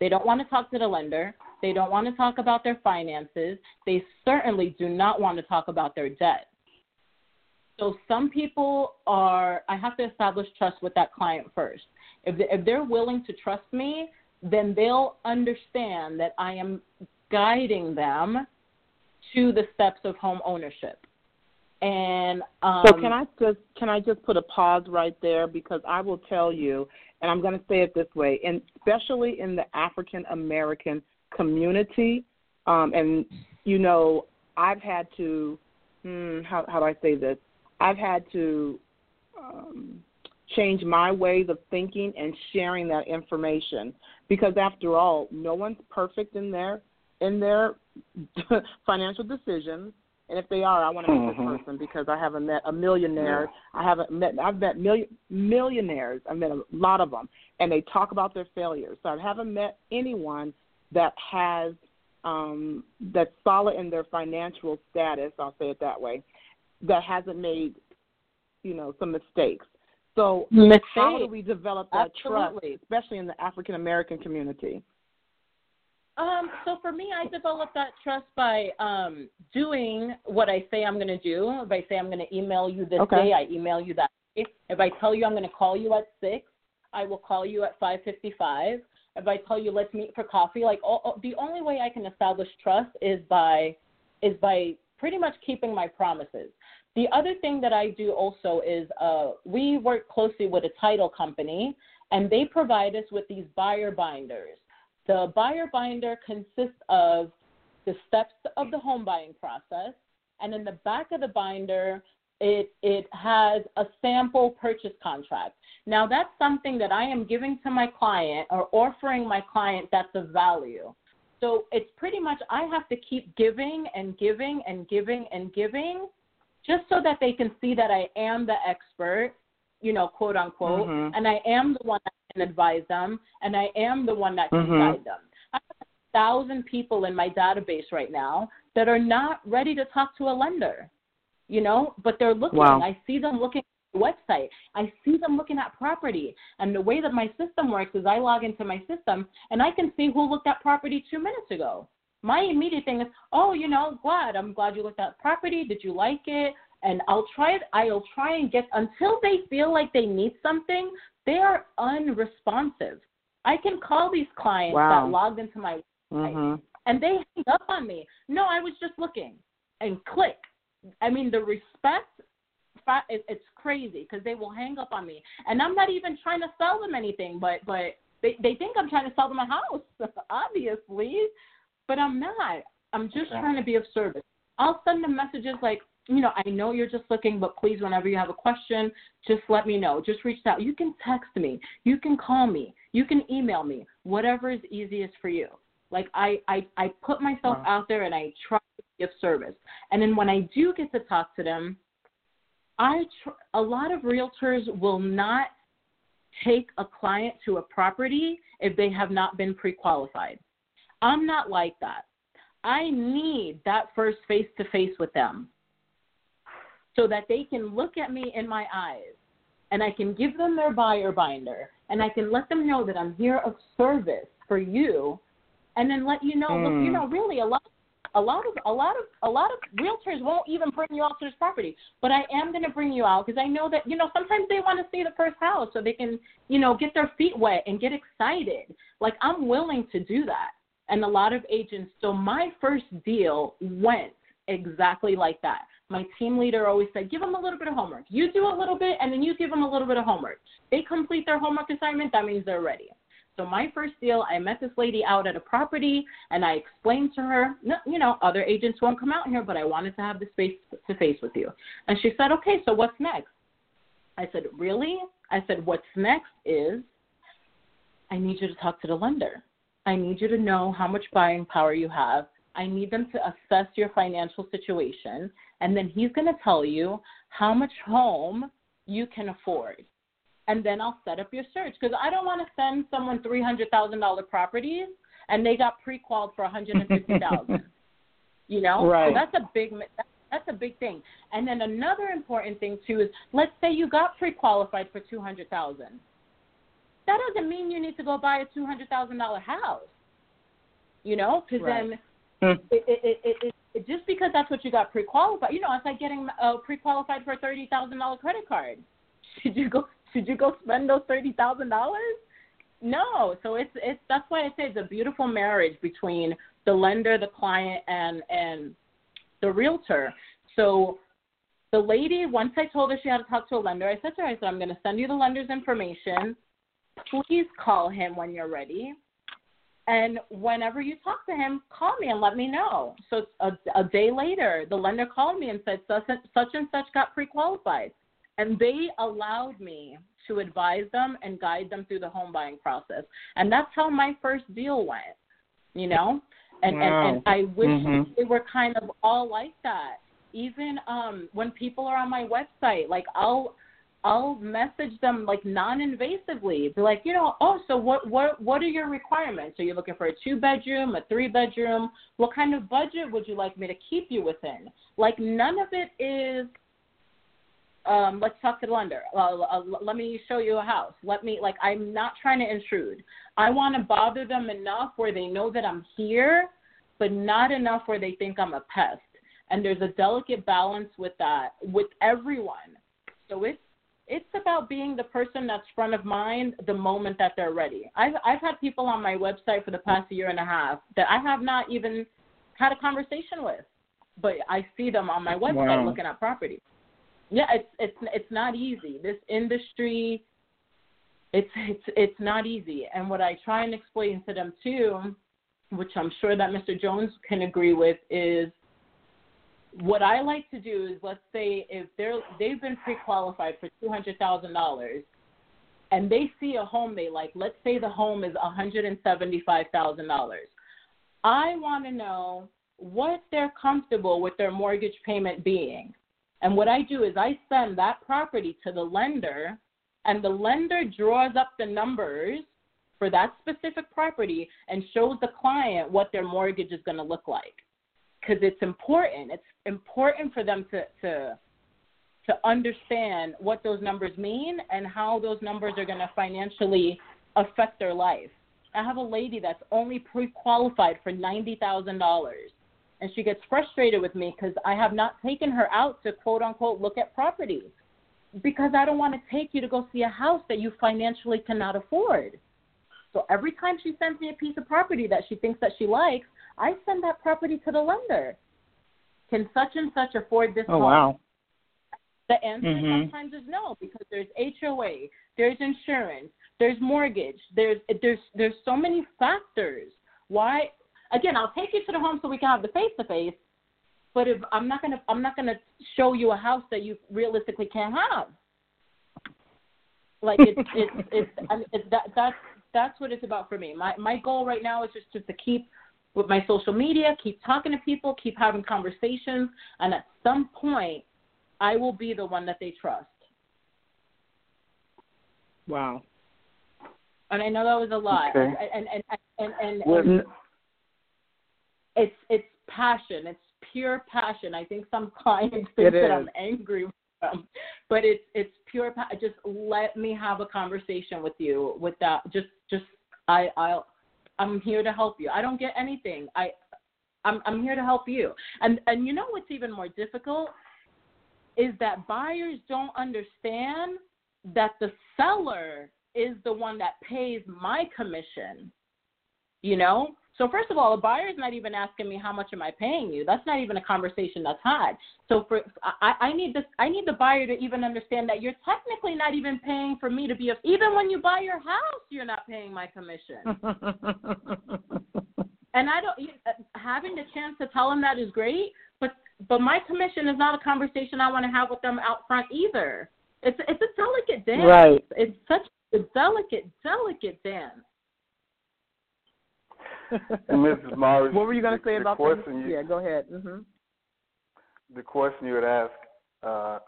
They don't want to talk to the lender. They don't want to talk about their finances. They certainly do not want to talk about their debt. So some people are. I have to establish trust with that client first. If if they're willing to trust me, then they'll understand that I am guiding them to the steps of home ownership. And um, so can I just can I just put a pause right there because I will tell you, and I'm going to say it this way, and especially in the African American community, um, and you know, I've had to, hmm, how how do I say this? I've had to um, change my ways of thinking and sharing that information because after all, no one's perfect in their in their financial decisions. And if they are, I want to meet mm-hmm. this person because I haven't met a millionaire. Yeah. I haven't met. I've met million millionaires. I've met a lot of them, and they talk about their failures. So I haven't met anyone that has um, that's solid in their financial status. I'll say it that way. That hasn't made, you know, some mistakes. So Mistake. how do we develop that Absolutely. trust, especially in the African American community? Um, so for me, I developed that trust by um, doing what I say I'm going to do. If I say I'm going to email you this okay. day, I email you that day. If I tell you I'm going to call you at six, I will call you at 5:55. If I tell you let's meet for coffee, like all, the only way I can establish trust is by is by pretty much keeping my promises. The other thing that I do also is uh, we work closely with a title company, and they provide us with these buyer binders. The buyer binder consists of the steps of the home buying process, and in the back of the binder, it it has a sample purchase contract. Now that's something that I am giving to my client or offering my client that's of value. So it's pretty much I have to keep giving and giving and giving and giving just so that they can see that I am the expert, you know, quote unquote, mm-hmm. and I am the one that can advise them, and I am the one that can mm-hmm. guide them. I have a thousand people in my database right now that are not ready to talk to a lender, you know, but they're looking. Wow. I see them looking at the website. I see them looking at property. And the way that my system works is I log into my system and I can see who looked at property two minutes ago my immediate thing is, oh, you know, glad. I'm glad you looked at property. Did you like it? And I'll try it. I'll try and get until they feel like they need something. They are unresponsive. I can call these clients wow. that logged into my website mm-hmm. and they hang up on me. No, I was just looking and click. I mean, the respect it's crazy because they will hang up on me, and I'm not even trying to sell them anything, but but they they think I'm trying to sell them a house, obviously but I'm not. I'm just okay. trying to be of service. I'll send them messages like, you know, I know you're just looking, but please, whenever you have a question, just let me know. Just reach out. You can text me. You can call me. You can email me. Whatever is easiest for you. Like I, I, I put myself wow. out there and I try to give service. And then when I do get to talk to them, I tr- a lot of realtors will not take a client to a property if they have not been pre-qualified. I'm not like that. I need that first face to face with them so that they can look at me in my eyes and I can give them their buyer binder and I can let them know that I'm here of service for you and then let you know mm. look you hmm. know really a lot a lot of a lot of a lot of realtors won't even bring you out to this property. But i am going to bring you out because i know that you know sometimes they want to see the first house so they can you know get their feet wet and get excited. Like i'm willing to do that. And a lot of agents so my first deal went exactly like that. My team leader always said give them a little bit of homework. You do a little bit and then you give them a little bit of homework. They complete their homework assignment that means they're ready so my first deal, I met this lady out at a property, and I explained to her, you know, other agents won't come out here, but I wanted to have the space to face with you. And she said, okay, so what's next? I said, really? I said, what's next is I need you to talk to the lender. I need you to know how much buying power you have. I need them to assess your financial situation, and then he's going to tell you how much home you can afford and then I'll set up your search because I don't want to send someone three hundred thousand dollar properties and they got pre-qualified for one hundred and fifty thousand. you know, right? So that's a big that's a big thing. And then another important thing too is let's say you got pre-qualified for two hundred thousand. That doesn't mean you need to go buy a two hundred thousand dollar house. You know, because right. then. Hmm. It, it, it, it, it, just because that's what you got pre-qualified, you know, it's like getting uh, pre-qualified for a thirty thousand dollar credit card. Should you go should you go spend those thirty thousand dollars? No. So it's it's that's why I say it's a beautiful marriage between the lender, the client, and and the realtor. So the lady, once I told her she had to talk to a lender, I said to her, I said, I'm going to send you the lender's information. Please call him when you're ready. And whenever you talk to him, call me and let me know. So a, a day later, the lender called me and said, such and, such and such got pre qualified and they allowed me to advise them and guide them through the home buying process. And that's how my first deal went, you know? And wow. and, and I wish mm-hmm. they were kind of all like that. Even um when people are on my website, like I'll I'll message them like non-invasively. Be like, you know, oh, so what what what are your requirements? Are you looking for a two bedroom, a three bedroom? What kind of budget would you like me to keep you within? Like none of it is um, let's talk to the lender. Uh, uh, let me show you a house. Let me like I'm not trying to intrude. I want to bother them enough where they know that I'm here, but not enough where they think I'm a pest. And there's a delicate balance with that with everyone. So it's it's about being the person that's front of mind the moment that they're ready. I've I've had people on my website for the past year and a half that I have not even had a conversation with, but I see them on my website wow. looking at properties yeah, it's it's it's not easy. This industry, it's it's it's not easy. And what I try and explain to them too, which I'm sure that Mr. Jones can agree with, is what I like to do is let's say if they're they've been pre-qualified for two hundred thousand dollars, and they see a home they like. Let's say the home is one hundred and seventy-five thousand dollars. I want to know what they're comfortable with their mortgage payment being. And what I do is I send that property to the lender, and the lender draws up the numbers for that specific property and shows the client what their mortgage is going to look like. Because it's important. It's important for them to, to to understand what those numbers mean and how those numbers are going to financially affect their life. I have a lady that's only pre-qualified for ninety thousand dollars and she gets frustrated with me because I have not taken her out to quote unquote look at properties because I don't want to take you to go see a house that you financially cannot afford. So every time she sends me a piece of property that she thinks that she likes, I send that property to the lender. Can such and such afford this oh, home? wow. The answer mm-hmm. sometimes is no because there's HOA, there's insurance, there's mortgage, there's there's there's so many factors. Why again, I'll take you to the home so we can have the face to face. But if I'm not gonna, I'm not gonna show you a house that you realistically can't have. Like it's it's it's, I mean, it's that that's that's what it's about for me. My my goal right now is just just to keep with my social media, keep talking to people, keep having conversations, and at some point, I will be the one that they trust. Wow. And I know that was a lot. Okay. And and and and, and, Well, and it's it's passion. It's pure passion. I think some clients think that. I'm angry with them, but it's it's pure. Pa- just let me have a conversation with you. With that, just just I I'll I'm here to help you. I don't get anything. I I'm I'm here to help you. And and you know what's even more difficult is that buyers don't understand that the seller is the one that pays my commission. You know? So first of all, the buyer's not even asking me how much am I paying you. That's not even a conversation that's had. So for I, I need this I need the buyer to even understand that you're technically not even paying for me to be a even when you buy your house, you're not paying my commission. and I don't uh, having the chance to tell them that is great, but but my commission is not a conversation I want to have with them out front either. It's it's a delicate dance. Right. It's such a delicate, delicate dance. Mrs. Morris, what were you going to say the about question this? you, Yeah, go ahead. hmm the question you had asked uh,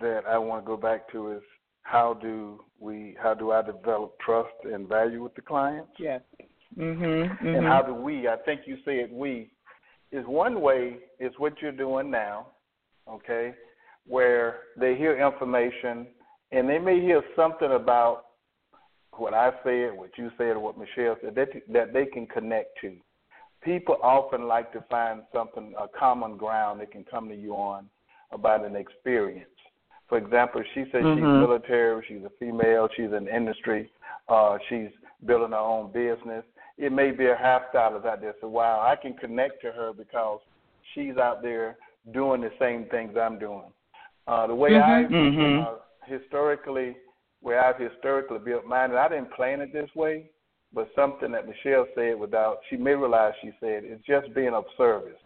that I want to go back to is how do we how do I develop trust and value with the clients? Yes. Mm-hmm. And how do we, I think you said we, is one way is what you're doing now, okay, where they hear information and they may hear something about what I said, what you said, or what Michelle said, that, that they can connect to. People often like to find something, a common ground they can come to you on about an experience. For example, she said she's Mhm. military, she's a female, she's in industry, uh, she's building her own business. It may be a half dollars out there. So wow, I can connect to her because she's out there doing the same things I'm doing. Uh, the way I Mhm. uh, historically, where I've historically built mine, and I didn't plan it this way, but something that Michelle said without she may realize she said it's just being of service,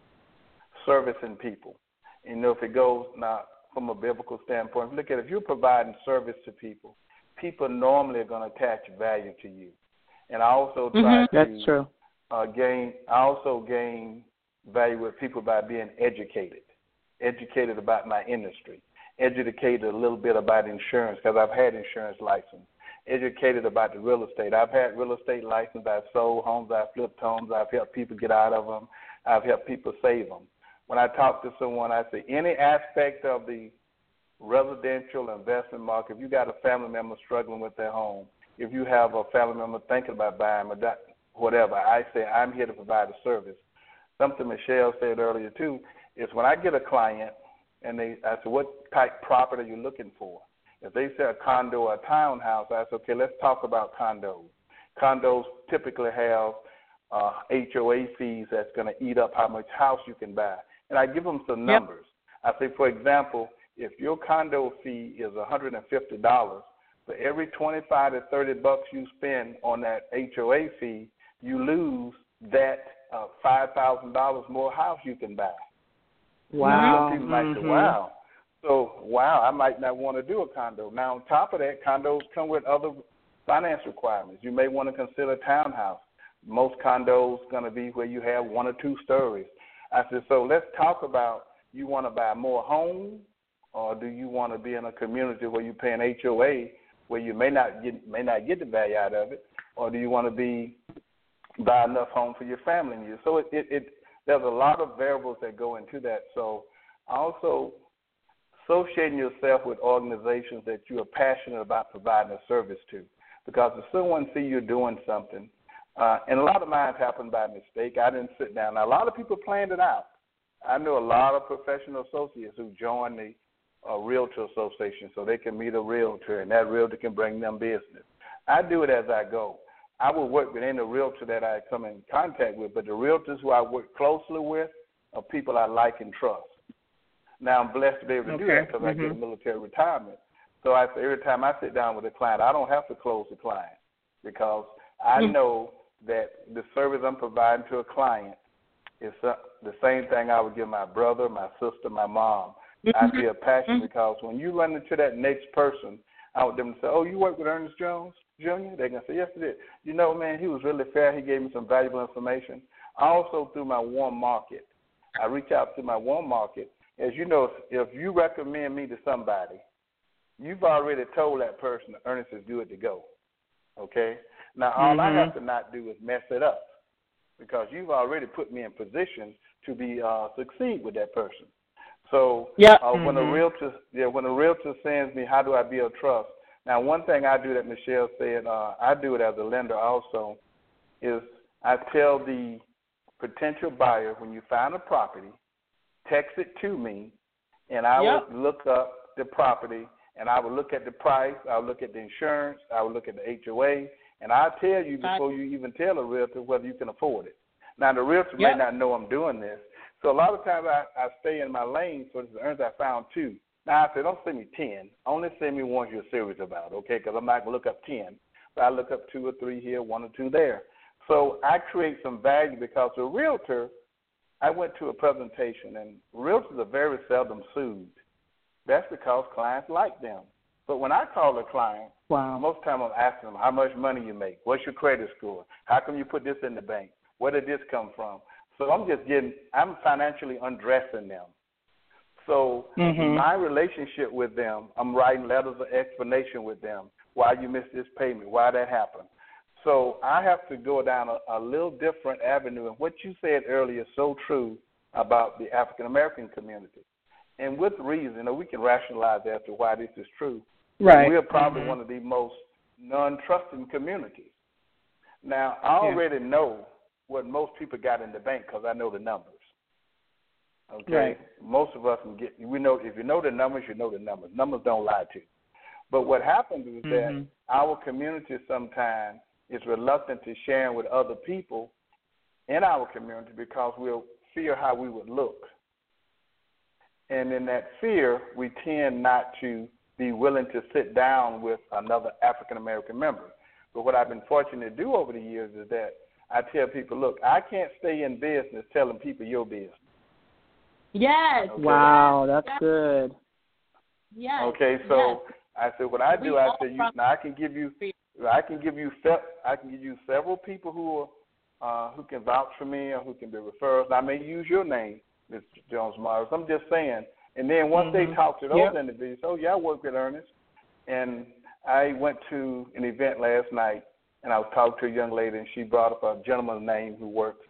servicing people. You know, if it goes now from a biblical standpoint, look at it, if you're providing service to people, people normally are going to attach value to you. And I also try Mhm. to That's true. uh, gain. I also gain value with people by being educated, educated about my industry, educated a little bit about insurance because I've had insurance license, educated about the real estate. I've had real estate license. I've sold homes. I've flipped homes. I've helped people get out of them. I've helped people save them. When I talk to someone, I say any aspect of the residential investment market. If you got a family member struggling with their home, if you have a family member thinking about buying or that, whatever, I say I'm here to provide a service. Something Michelle said earlier too is when I get a client and they, I said, what type property are you looking for? If they say a condo or a townhouse, I said, okay, let's talk about condos. Condos typically have uh, HOA fees that's going to eat up how much house you can buy. And I give them some Yep. numbers. I say, for example, if your condo fee is $150, for every 25 to 30 bucks you spend on that HOA fee, you lose that uh, $5,000 more house you can buy. Wow. Some people might say, Mhm. wow. So, wow, I might not want to do a condo. Now, on top of that, condos come with other finance requirements. You may want to consider a townhouse. Most condos going to be where you have one or two stories. I said, so let's talk about you want to buy more homes or do you want to be in a community where you pay an HOA where you may not get may not get the value out of it, or do you want to be buy enough home for your family and you? So it, it, it there's a lot of variables that go into that. So also associating yourself with organizations that you are passionate about providing a service to, because if someone see you doing something, uh, and a lot of mine happened by mistake. I didn't sit down. Now, a lot of people planned it out. I know a lot of professional associates who join the uh, realtor association so they can meet a realtor, and that realtor can bring them business. I do it as I go. I will work with any realtor that I come in contact with, but the realtors who I work closely with are people I like and trust. Now I'm blessed to be able to do that because I get a Mhm. military retirement. So I say every time I sit down with a client, I don't have to close the client because I Mm. know that the service I'm providing to a client is the same thing I would give my brother, my sister, my mom. I feel passion because when you run into that next person, I want them to say, "Oh, you work with Ernest Jones Jr." They're gonna say, "Yes, I did." You know, man, he was really fair. He gave me some valuable information. Also through my warm market, I reach out to my warm market, as you know, if you recommend me to somebody, you've already told that person Ernest is good to go. Okay? Now, all mm-hmm. I have to not do is mess it up because you've already put me in position to be uh, succeed with that person. So yeah, uh, mm-hmm. when a realtor, yeah, when a realtor sends me, how do I build trust? Now, one thing I do that Michelle said, uh, I do it as a lender also, is I tell the potential buyer when you find a property, text it to me, and I yep. will look up the property and I will look at the price, I'll look at the insurance, I will look at the HOA, and I'll tell you before you even tell a realtor whether you can afford it. Now the realtor yep. may not know I'm doing this, so a lot of times I, I stay in my lane. So the earnings I found two. Now I said, don't send me ten. Only send me ones you're serious about, okay? Because I'm not gonna look up ten, but I look up two or three here, one or two there. So I create some value because a realtor. I went to a presentation, and realtors are very seldom sued. That's because clients like them. But when I call a client, wow. most time I'm asking them how much money you make, what's your credit score, how come you put this in the bank, where did this come from? So I'm just getting, I'm financially undressing them. So mm-hmm. my relationship with them, I'm writing letters of explanation with them. Why you missed this payment? Why that happened? So I have to go down a, a little different avenue. And what you said earlier is so true about the African American community. And with reason, we can rationalize as to why this is true. Right. We're probably mm-hmm. one of the most non-trusting communities. Now, I already yeah. know what most people got in the bank because I know the numbers. Okay, right. most of us can get. We know if you know the numbers, you know the numbers. Numbers don't lie to you. But what happens is mm-hmm. that our community sometimes is reluctant to sharing with other people in our community because we'll fear how we would look. And in that fear, we tend not to be willing to sit down with another African American member. But what I've been fortunate to do over the years is that I tell people, look, I can't stay in business telling people your business. Yes. Okay? Wow, that's yes. good. Yes. Okay, so yes. I said, what I do, We I said you, now I can give you, I can give you, I can give you several people who are, uh, who can vouch for me or who can be referrals. I may use your name, Mr. Jones Myers. I'm just saying. And then once mm-hmm. they talk to those yep. individuals, oh yeah, I work with Ernest. And I went to an event last night and I was talking to a young lady, and she brought up a gentleman's name who works,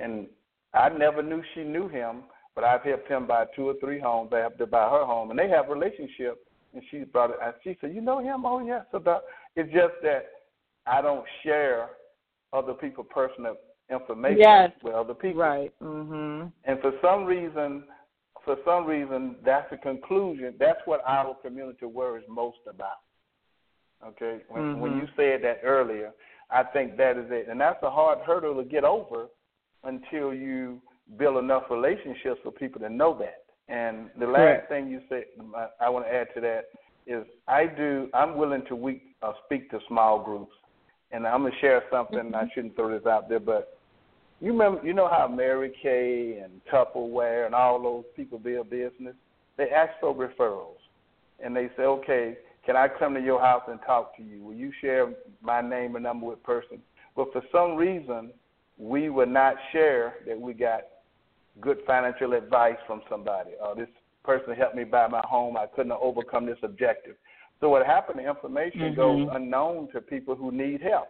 and I never knew she knew him, but I've helped him buy two or three homes. I helped her buy her home, and they have a relationship. And she brought it. And she said, "You know him? Oh yes." So that, it's just that I don't share other people's personal information yes. with other people. Right. Mhm. And for some reason, for some reason, that's the conclusion. That's what our community worries most about. Okay, when, mm-hmm. when you said that earlier, I think that is it, and that's a hard hurdle to get over until you build enough relationships for people to know that. And the last Correct. thing you said, I want to add to that is I do. I'm willing to week, uh, speak to small groups, and I'm gonna share something. Mm-hmm. I shouldn't throw this out there, but you remember, you know how Mary Kay and Tupperware and all those people build business. They ask for referrals, and they say, okay can I come to your house and talk to you? Will you share my name and number with person? But for some reason, we would not share that we got good financial advice from somebody. Or this person helped me buy my home. I couldn't overcome this objective. So what happened? The information mm-hmm. goes unknown to people who need help.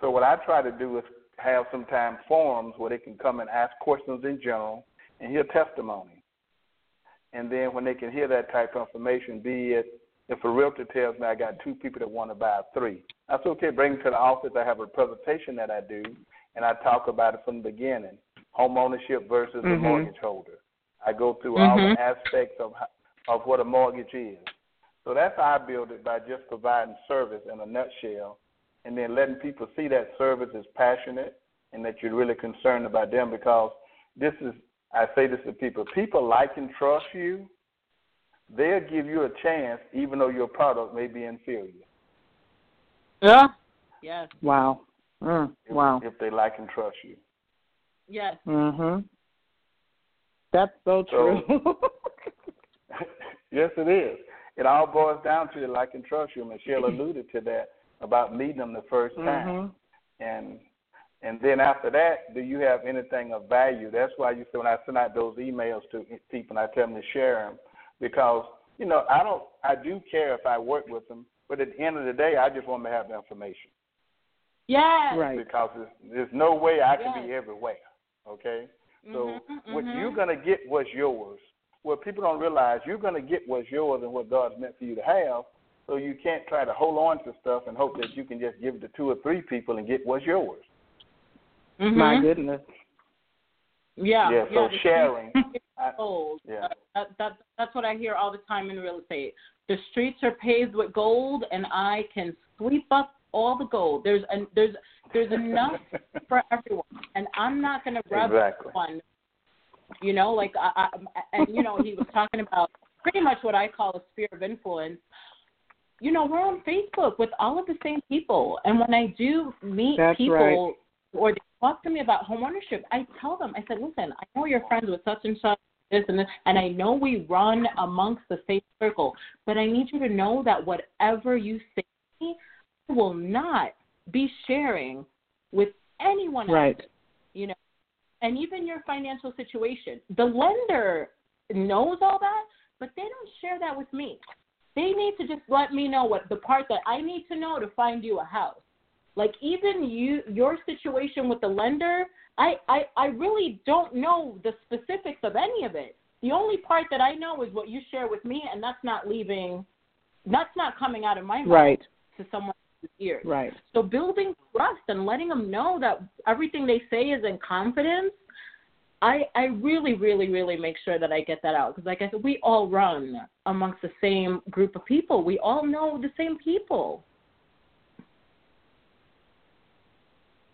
So what I try to do is have sometimes forums where they can come and ask questions in general and hear testimony and then when they can hear that type of information, be it if a realtor tells me I got two people that want to buy three, that's okay. Bring them to the office. I have a presentation that I do, and I talk about it from the beginning: home ownership versus mm-hmm. the mortgage holder. I go through mm-hmm. all the aspects of of what a mortgage is. So that's how I build it by just providing service in a nutshell, and then letting people see that service is passionate and that you're really concerned about them because this is I say this to people people like and trust you, they'll give you a chance even though your product may be inferior. Yeah. Yes. Wow. Mm, if, wow. If they like and trust you. Yes. Mhm. That's so true. So, yes, it is. It all boils down to like and trust you. Michelle alluded to that about meeting them the first time, mm-hmm. and and then after that, do you have anything of value? That's why you say when I send out those emails to people, I tell them to share them because you know I don't. I do care if I work with them, but at the end of the day, I just want them to have the information. Yes. Right. Because there's, there's no way I can Yes. be everywhere. Okay. So Mhm, what mhm. you're gonna get what's yours. What people don't realize, you're gonna get what's yours and what God's meant for you to have. So you can't try to hold on to stuff and hope that you can just give it to two or three people and get what's yours. Mhm. My goodness. Yeah. Yeah, so the sharing. I- are gold. yeah. That, that that's what I hear all the time in real estate. The streets are paved with gold, and I can sweep up all the gold. There's an, there's there's enough for everyone, and I'm not going to rub Exactly. one. You know, like I, I and you know he was talking about pretty much what I call a sphere of influence. You know, we're on Facebook with all of the same people, and when I do meet That's people right. or they talk to me about home ownership, I tell them, I said, listen, I know you're friends with such and such, this and this, and I know we run amongst the same circle, but I need you to know that whatever you say to me, will not be sharing with anyone else Right. you know, and even your financial situation. The lender knows all that, but they don't share that with me. They need to just let me know what the part that I need to know to find you a house. Like even you your situation with the lender, I, I, I really don't know the specifics of any of it. The only part that I know is what you share with me and that's not leaving that's not coming out of my mouth Right. to someone else's ears. Right. So building trust and letting them know that everything they say is in confidence, I I really really really make sure that I get that out because like I said, we all run amongst the same group of people. We all know the same people.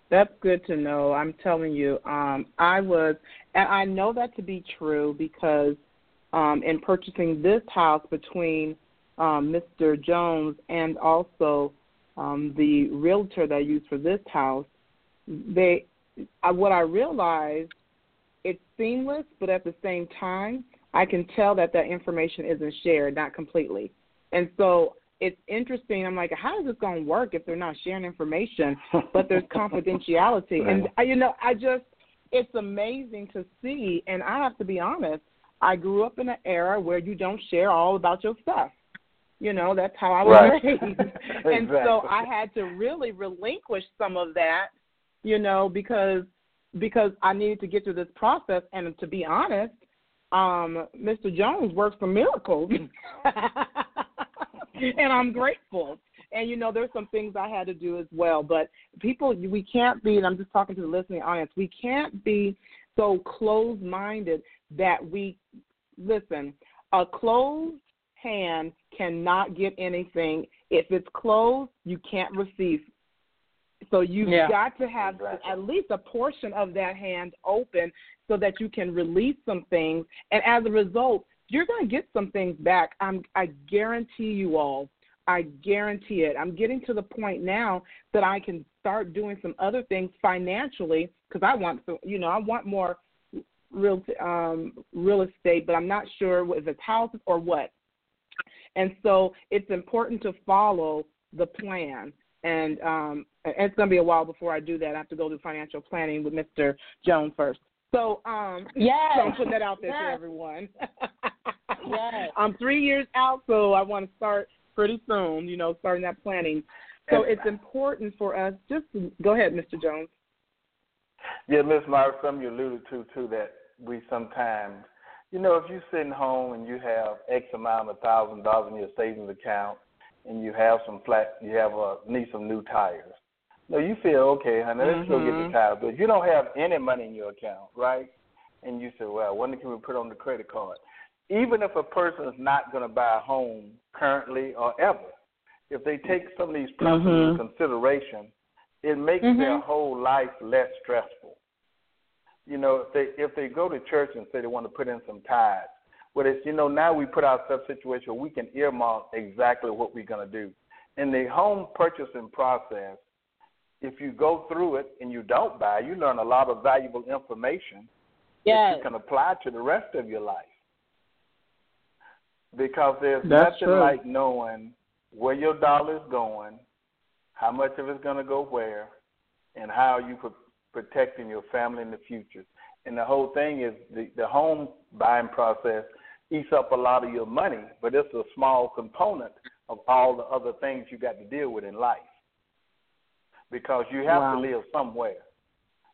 That's good to know. I'm telling you, um, I was, and I know that to be true because um, in purchasing this house between um, Mr. Jones and also um, the realtor that I used for this house, they, I, what I realized, it's seamless, but at the same time, I can tell that that information isn't shared, not completely. And so it's interesting. I'm like, how is this going to work if they're not sharing information, but there's confidentiality? And uh, you know, I just, it's amazing to see. And I have to be honest. I grew up in an era where you don't share all about your stuff. You know, that's how I was Right. raised. and so I had to really relinquish some of that, you know, because because I needed to get through this process. And to be honest, um, Mr. Jones works for miracles, and I'm grateful. And you know, there's some things I had to do as well. But people, we can't be. And I'm just talking to the listening audience. We can't be so closed-minded that we listen. A closed hand cannot get anything. If it's closed, you can't receive. So you've Yeah. got to have Exactly. at least a portion of that hand open so that you can release some things. And as a result, you're going to get some things back. I'm, I guarantee you all. I guarantee it. I'm getting to the point now that I can start doing some other things financially because I want, to, you know, I want more real um, real estate, but I'm not sure if it's houses or what. And so it's important to follow the plan. And um, it's going to be a while before I do that. I have to go to financial planning with Mr. Jones first. So, um, Yes. so I'm putting that out there to Yes. everyone. Yes. I'm three years out, so I want to start pretty soon. You know, starting that planning. So And- it's important for us. Just go ahead, Mr. Jones. Yeah, Miss Myra, something you alluded to too that we sometimes, you know, if you're sitting home and you have X amount of thousand dollars in your savings account, and you have some flat, you have a need some new tires. No, you feel okay, honey. Let's go get the Mhm. tires. But if you don't have any money in your account, right? And you say, well, when can we put on the credit card? Even if a person is not going to buy a home currently or ever, if they take some of these principles into consideration, it makes their Mhm. whole life less stressful. You know, if they if they go to church and say they want to put in some tithes, well, it's you know now we put ourselves in a situation where we can earmark exactly what we're going to do. In the home purchasing process, if you go through it and you don't buy, you learn a lot of valuable information that you can apply to the rest of your life. Because there's That's nothing true. like knowing where your dollar is going, how much of it's going to go where, and how you pre- protecting your family in the future. And the whole thing is the, the home buying process eats up a lot of your money, but it's a small component of all the other things you got to deal with in life. Because you have wow. to live somewhere.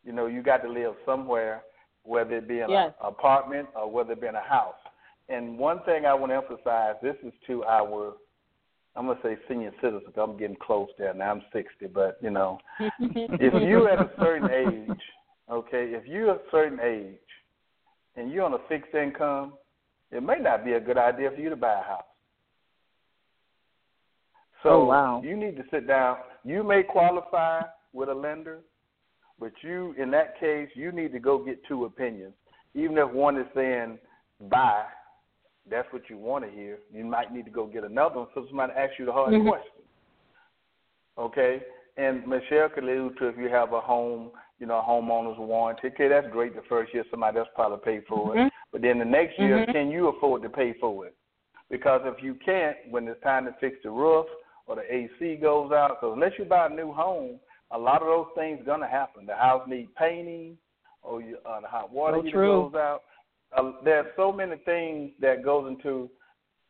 You know, you got to live somewhere, whether it be in yes. an apartment or whether it be in a house. And one thing I want to emphasize, this is to our I'm gonna say senior citizens. I'm getting close there now. I'm 60, but you know, if you at a certain age, okay, if you're a certain age and you're on a fixed income, it may not be a good idea for you to buy a house. So oh, wow. you need to sit down. You may qualify with a lender, but you, in that case, you need to go get two opinions. Even if one is saying buy, that's what you want to hear, you might need to go get another one so somebody asks you the hard mm-hmm. question. Okay? And Michelle could allude to if you have a home, you know, a homeowner's warranty. Okay, that's great the first year, somebody else probably pay for mm-hmm. it. But then the next year, mm-hmm. can you afford to pay for it? Because if you can't, when it's time to fix the roof or the AC goes out, because unless you buy a new home, a lot of those things gonna happen. The house needs painting, or you, uh, the hot water so heater true. goes out uh, there's so many things that goes into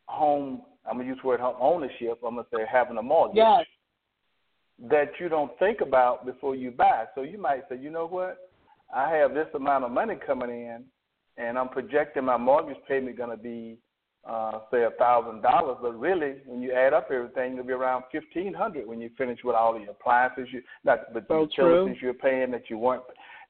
home. I'm gonna use the word home ownership. I'm gonna say having a mortgage. Yes. That you don't think about before you buy. So you might say, you know what? I have this amount of money coming in, and I'm projecting my mortgage payment going to be, uh, say, a thousand dollars. But really, when you add up everything, it'll be around fifteen hundred when you finish with all the appliances you, not but so the utilities you're paying that you weren't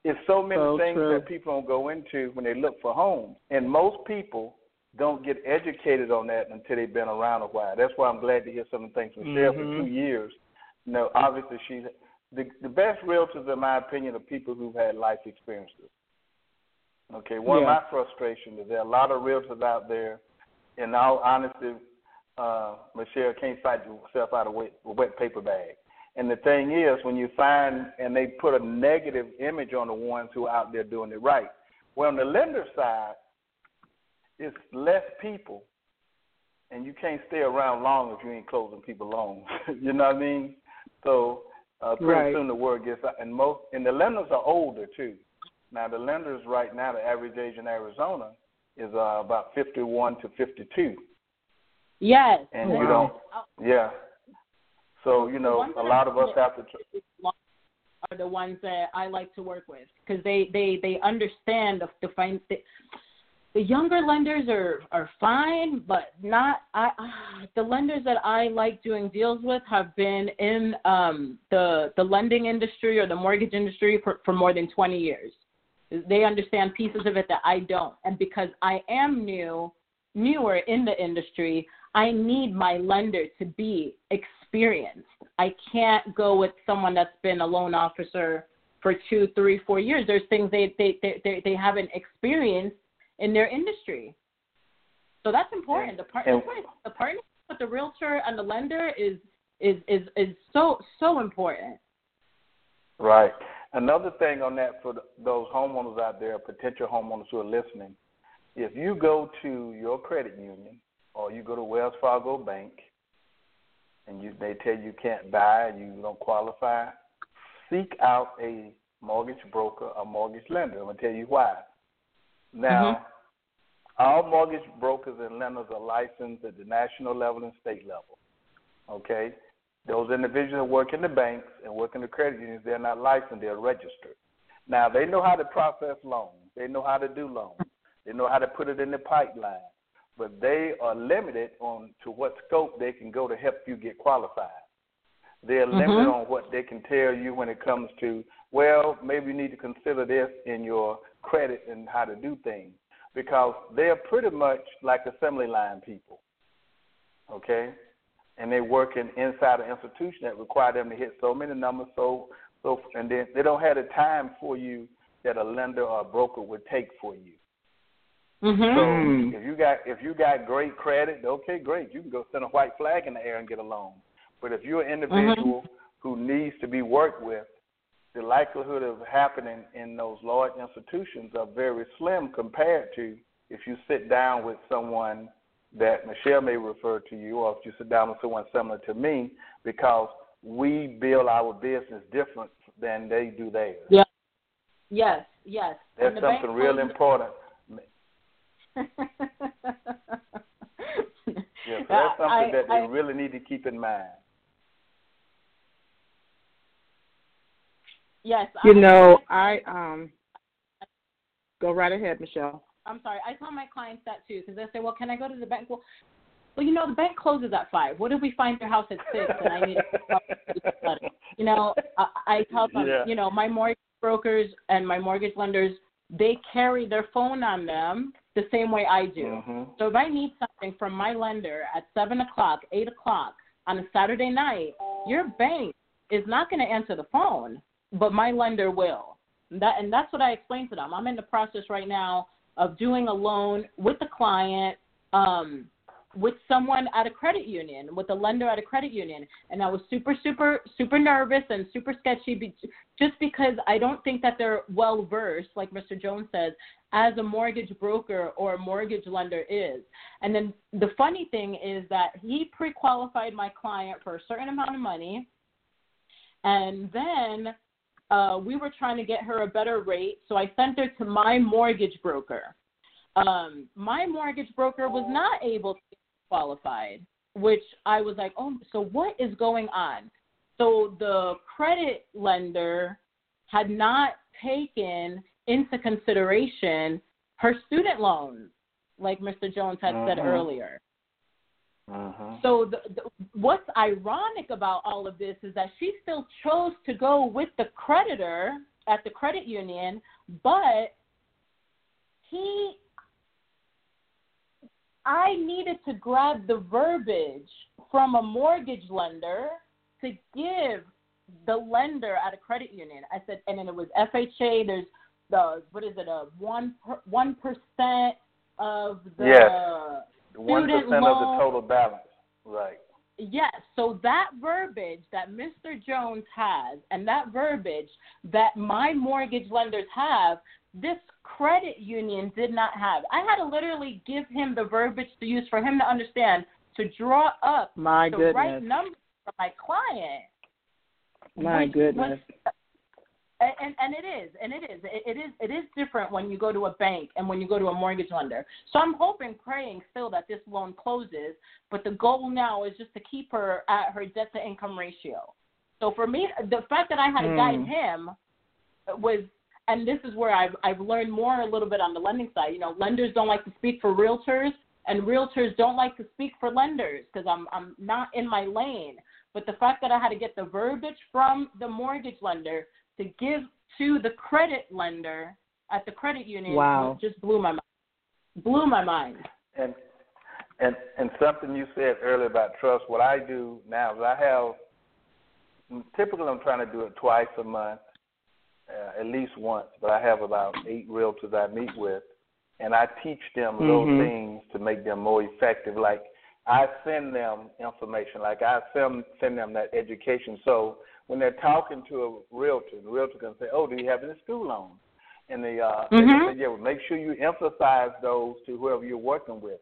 it's so many so things true. that people don't go into when they look for homes, and most people don't get educated on that until they've been around a while. That's why I'm glad to hear some of the things from Michelle mm-hmm. for two years. You know, obviously she's the the best realtors, in my opinion, are people who've had life experiences. Okay, one yeah. of my frustrations is there are a lot of realtors out there. In all honesty, uh, Michelle can't fight yourself out of wet, a wet paper bag. And the thing is, when you find and they put a negative image on the ones who are out there doing it right. Well, on the lender side, it's less people, and you can't stay around long if you ain't closing people loans. you know what I mean? So uh, pretty right. soon the word gets out, and most and the lenders are older too. Now the lenders right now, the average age in Arizona is uh, about 51 to 52. Yes. And wow. you don't, yeah. So you know, a lot of us have to. Are the ones that I like to work with because they they they understand the the, fine, the the younger lenders are are fine, but not I. Uh, the lenders that I like doing deals with have been in um, the the lending industry or the mortgage industry for for more than twenty years. They understand pieces of it that I don't, and because I am new, newer in the industry, I need my lender to be experienced. I can't go with someone that's been a loan officer for two, three, four years. There's things they they they they, they haven't experienced in their industry. So that's important. The partnership, the partnership with the realtor and the lender is is is is so so important. Right. Another thing on that for those homeowners out there, potential homeowners who are listening, if you go to your credit union or you go to Wells Fargo Bank and you they tell you can't buy and you don't qualify, seek out a mortgage broker or mortgage lender. I'm gonna tell you why. Now, mm-hmm. all mortgage brokers and lenders are licensed at the national level and state level. Okay? Those individuals that work in the banks and work in the credit unions, they're not licensed, they're registered. Now they know how to process loans. They know how to do loans. They know how to put it in the pipeline but they are limited on to what scope they can go to help you get qualified. They're mm-hmm. limited on what they can tell you when it comes to, well, maybe you need to consider this in your credit and how to do things. Because they're pretty much like assembly line people. Okay? And they're working inside an institution that require them to hit so many numbers, so so and then they don't have the time for you that a lender or a broker would take for you. Mm-hmm. So if you got if you got great credit, okay, great. You can go send a white flag in the air and get a loan. But if you're an individual mm-hmm. who needs to be worked with, the likelihood of happening in those large institutions are very slim compared to if you sit down with someone that Michelle may refer to you, or if you sit down with someone similar to me, because we build our business different than they do theirs. Yeah. Yes, yes. That's something real important. Yes, that's something I, that I, really need to keep in mind. Yes. You I, know, I um. Go right ahead, Michelle. I'm sorry. I tell my clients that too because they say, "Well, can I go to the bank?" Well, well, you know, the bank closes at five. What if we find your house at six and I need to talk to money? You know, I, I tell them, yeah. you know, my mortgage brokers and my mortgage lenders, they carry their phone on them the same way I do. Mm-hmm. So if I need something from my lender at seven o'clock, eight o'clock on a Saturday night, your bank is not going to answer the phone, but my lender will. That and that's what I explained to them. I'm in the process right now of doing a loan with the client. Um, with someone at a credit union, with a lender at a credit union, and I was super, super, super nervous and super sketchy, be- just because I don't think that they're well versed, like Mr. Jones says, as a mortgage broker or a mortgage lender is. And then the funny thing is that he pre-qualified my client for a certain amount of money, and then uh, we were trying to get her a better rate, so I sent her to my mortgage broker. Um, my mortgage broker was not able to qualified, which I was like, oh, so what is going on? So the credit lender had not taken into consideration her student loans, like Mr. Jones had uh-huh. said earlier. Uh-huh. So the, the, what's ironic about all of this is that she still chose to go with the creditor at the credit union, but he I needed to grab the verbiage from a mortgage lender to give the lender at a credit union. I said, and then it was FHA. There's the what is it? A one one percent of the yes. one percent of the total balance, right? Yes. So that verbiage that Mr. Jones has, and that verbiage that my mortgage lenders have, this credit union did not have. I had to literally give him the verbiage to use for him to understand to draw up my the goodness. right number for my client. My goodness. and, and it is, and it is, it, it is, it is different when you go to a bank and when you go to a mortgage lender. So I'm hoping, praying still that this loan closes. But the goal now is just to keep her at her debt to income ratio. So for me, the fact that I had to mm. guide him was and this is where I've I've learned more a little bit on the lending side. You know, lenders don't like to speak for realtors, and realtors don't like to speak for lenders because I'm I'm not in my lane. But the fact that I had to get the verbiage from the mortgage lender to give to the credit lender at the credit union wow. just blew my mind. Blew my mind. And and and something you said earlier about trust. What I do now is I have typically I'm trying to do it twice a month uh, at least once, but I have about eight realtors I meet with, and I teach them mm-hmm. those things to make them more effective. Like I send them information, like I send send them that education. So when they're talking to a realtor, the realtor can say, "Oh, do you have any school loans?" And the uh, mm-hmm. they say, "Yeah, well, make sure you emphasize those to whoever you're working with."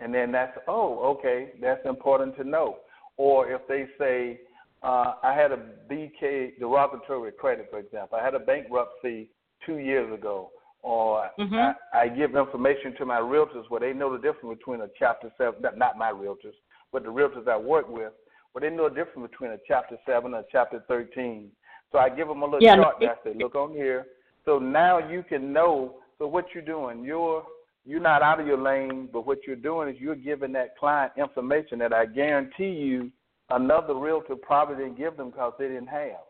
And then that's, "Oh, okay, that's important to know." Or if they say, uh, I had a BK derogatory credit, for example. I had a bankruptcy two years ago, or mm-hmm. I, I give information to my realtors where they know the difference between a Chapter Seven, not my realtors, but the realtors I work with, where they know the difference between a Chapter Seven and a Chapter Thirteen. So I give them a little yeah, chart and I say, look on here. So now you can know. So what you're doing, you're you're not out of your lane, but what you're doing is you're giving that client information that I guarantee you another realtor probably didn't give them because they didn't have.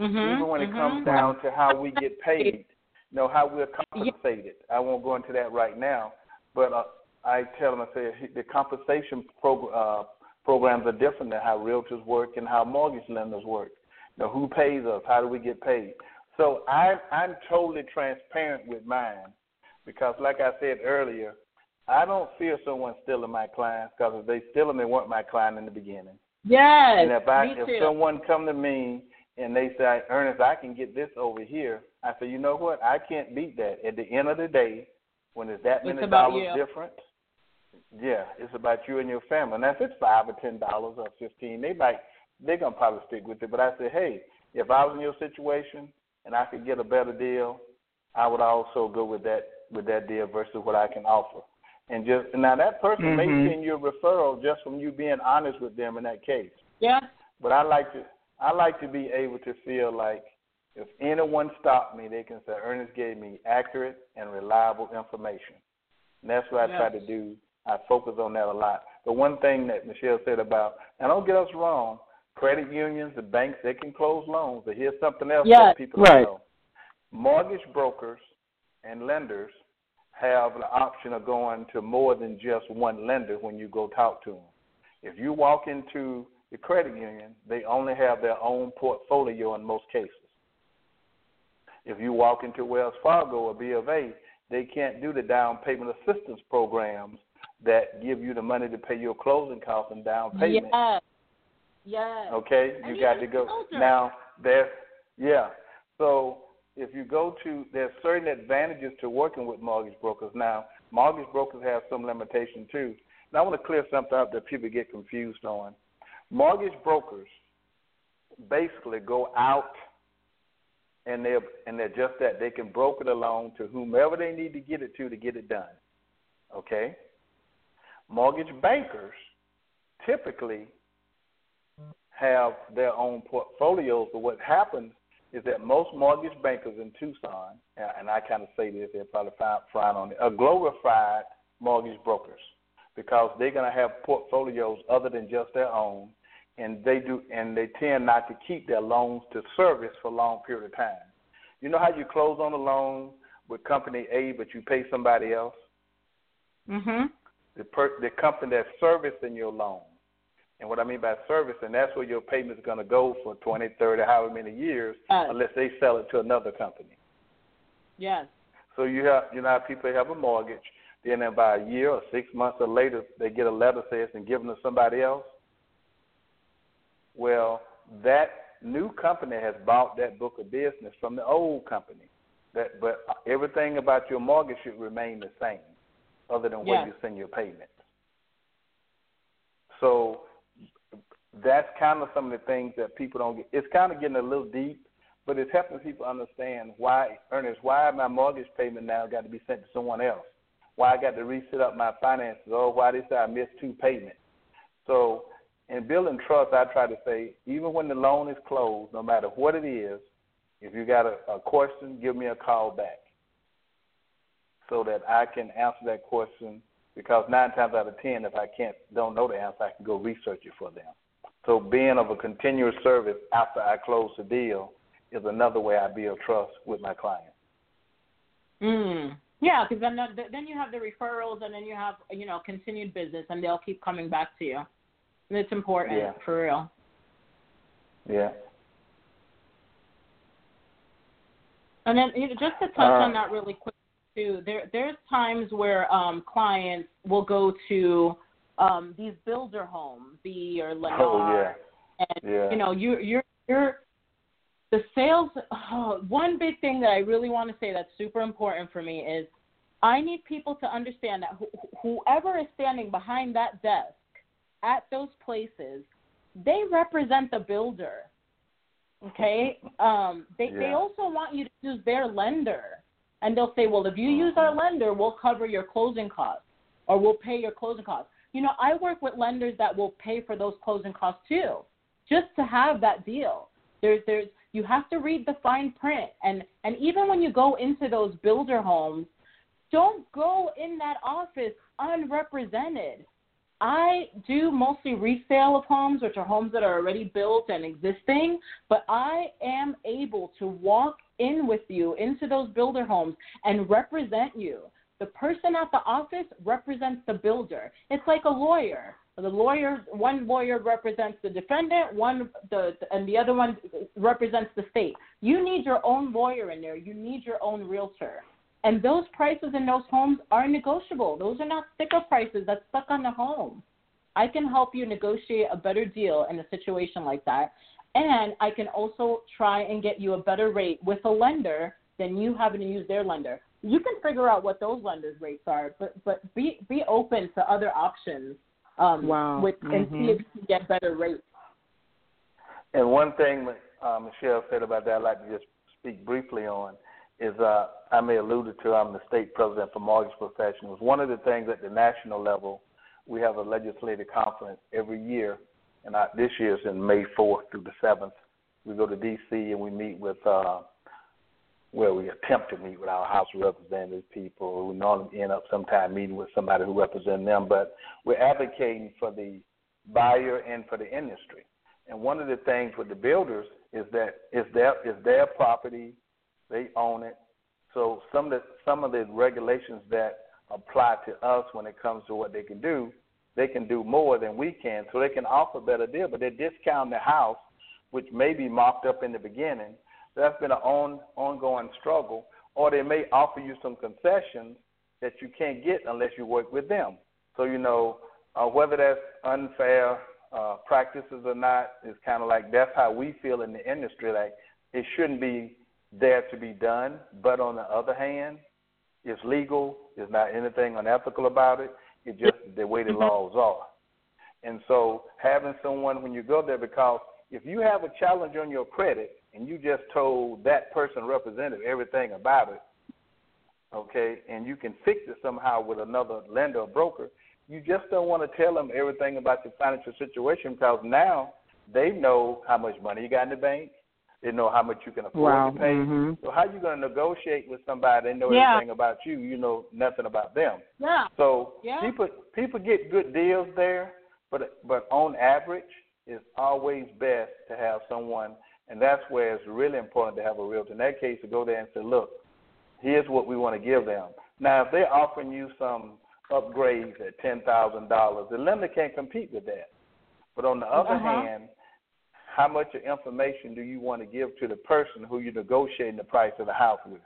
Mm-hmm, Even when mm-hmm. it comes down to how we get paid, you know, how we're compensated. I won't go into that right now, but uh, I tell them, I say the compensation prog- uh, programs are different than how realtors work and how mortgage lenders work. You know, who pays us? How do we get paid? So I, I'm totally transparent with mine because, like I said earlier, I don't fear someone stealing my clients because if they steal them, they weren't my client in the beginning. Yes, and if I, me if too. someone come to me and they say, Ernest, I can get this over here, I say, you know what? I can't beat that. At the end of the day, when it's that many it's dollars you. different, yeah, it's about you and your family. Now if it's five or ten dollars or fifteen, they might they're gonna probably stick with it. But I say, hey, if I was in your situation, and I could get a better deal, I would also go with that with that deal versus what I can offer. And just now that person mm-hmm. may send you a referral just from you being honest with them in that case. Yeah. But I like to I like to be able to feel like if anyone stopped me, they can say Ernest gave me accurate and reliable information. And that's what I yes. try to do. I focus on that a lot. The one thing that Michelle said about, and don't get us wrong, credit unions, the banks, they can close loans. But here's something else yes. that people right. know. Mortgage brokers and lenders have the option of going to more than just one lender when you go talk to them. If you walk into the credit union, they only have their own portfolio in most cases. If you walk into Wells Fargo or B of A, they can't do the down payment assistance programs that give you the money to pay your closing costs and down payment. Yes. Yes. Okay, you and got to go. Now, there's, yeah. So if you go to, there's certain advantages to working with mortgage brokers. Now, mortgage brokers have some limitation too. Now, I want to clear something up that people get confused on. Mortgage brokers basically go out and they're and they're just that. They can broker the loan to whomever they need to get it to to get it done. Okay? Mortgage bankers typically have their own portfolios, but what happens is that most mortgage bankers in Tucson, and I kind of say this, they'll probably frown on it, are glorified mortgage brokers because they're going to have portfolios other than just their own, and they do, and they tend not to keep their loans to service for a long period of time. You know how you close on a loan with company A, but you pay somebody else? Mhm. The per, the company that's servicing your loan and what I mean by service, and that's where your payment is going to go for 20, 30, however many years, yes. unless they sell it to another company. Yes. So you have, you know, how people have a mortgage, then about a year or six months or later, they get a letter saying it's been given to somebody else. Well, that new company has bought that book of business from the old company. That, but everything about your mortgage should remain the same, other than where yes. you send your payments. So that's kind of some of the things that people don't get. It's kind of getting a little deep, but it's helping people understand why, Ernest, why my mortgage payment now got to be sent to someone else? Why I got to reset up my finances? Or why they say I missed two payments? So in building trust, I try to say, even when the loan is closed, no matter what it is, if you got a, a question, give me a call back so that I can answer that question. Because nine times out of ten, if I can't don't know the answer, I can go research it for them. So being of a continuous service after I close the deal is another way I build trust with my client. Mm. Yeah, because then then you have the referrals, and then you have you know continued business, and they'll keep coming back to you. And it's important yeah. for real. Yeah. And then you know, just to touch uh, on that really quick too, there there's times where um, clients will go to um, these builder homes, B or Lennar, oh, yeah. and yeah. you know you you're you're the sales. Oh, one big thing that I really want to say that's super important for me is I need people to understand that wh- whoever is standing behind that desk at those places, they represent the builder. Okay, um, they yeah. they also want you to use their lender, and they'll say, well, if you use our lender, we'll cover your closing costs, or we'll pay your closing costs. You know, I work with lenders that will pay for those closing costs too, just to have that deal. There's there's you have to read the fine print, and and even when you go into those builder homes, don't go in that office unrepresented. I do mostly resale of homes, which are homes that are already built and existing, but I am able to walk in with you into those builder homes and represent you. The person at the office represents the builder. It's like a lawyer. The lawyer, one lawyer represents the defendant, one the and the other one represents the state. You need your own lawyer in there. You need your own realtor. And those prices in those homes are negotiable. Those are not sticker prices that's stuck on the home. I can help you negotiate a better deal in a situation like that. And I can also try and get you a better rate with a lender than you having to use their lender. You can figure out what those lenders' rates are, but but be be open to other options um, wow. with and mm-hmm. see if you can get better rates. And one thing uh, Michelle said about that, I'd like to just speak briefly on is uh, I may alluded to. I'm the state president for mortgage professionals. One of the things at the national level, we have a legislative conference every year, and I, this year is in May 4th through the 7th. We go to D.C. and we meet with, uh, well, we attempt to meet with our House of Representatives people. We normally end up sometime meeting with somebody who represents them, but we're advocating for the buyer and for the industry. And one of the things with the builders is that it's their it's their property, they own it. So some of the some of the regulations that apply to us when it comes to what they can do, they can do more than we can. So they can offer a better deal, but they discount the house, which may be marked up in the beginning. That's been an on, ongoing struggle. Or they may offer you some concessions that you can't get unless you work with them. So you know uh, whether that's unfair uh, practices or not is kind of like that's how we feel in the industry. Like it shouldn't be there to be done, but on the other hand, it's legal. There's not anything unethical about it. It's just the way the mm-hmm. laws are. And so having someone when you go there, because if you have a challenge on your credit and you just told that person representative everything about it, okay, and you can fix it somehow with another lender or broker, you just don't want to tell them everything about your financial situation because now they know how much money you got in the bank. They know how much you can afford wow. to pay. Mm-hmm. So how you going to negotiate with somebody? They know yeah. everything about you. You know nothing about them. Yeah. So yeah. people people get good deals there, but but on average, it's always best to have someone, and that's where it's really important to have a realtor. In that case, to go there and say, look, here's what we want to give them. Now, if they're offering you some upgrades at ten thousand dollars. The lender can't compete with that. But on the other uh-huh. hand, how much information do you want to give to the person who you're negotiating the price of the house with?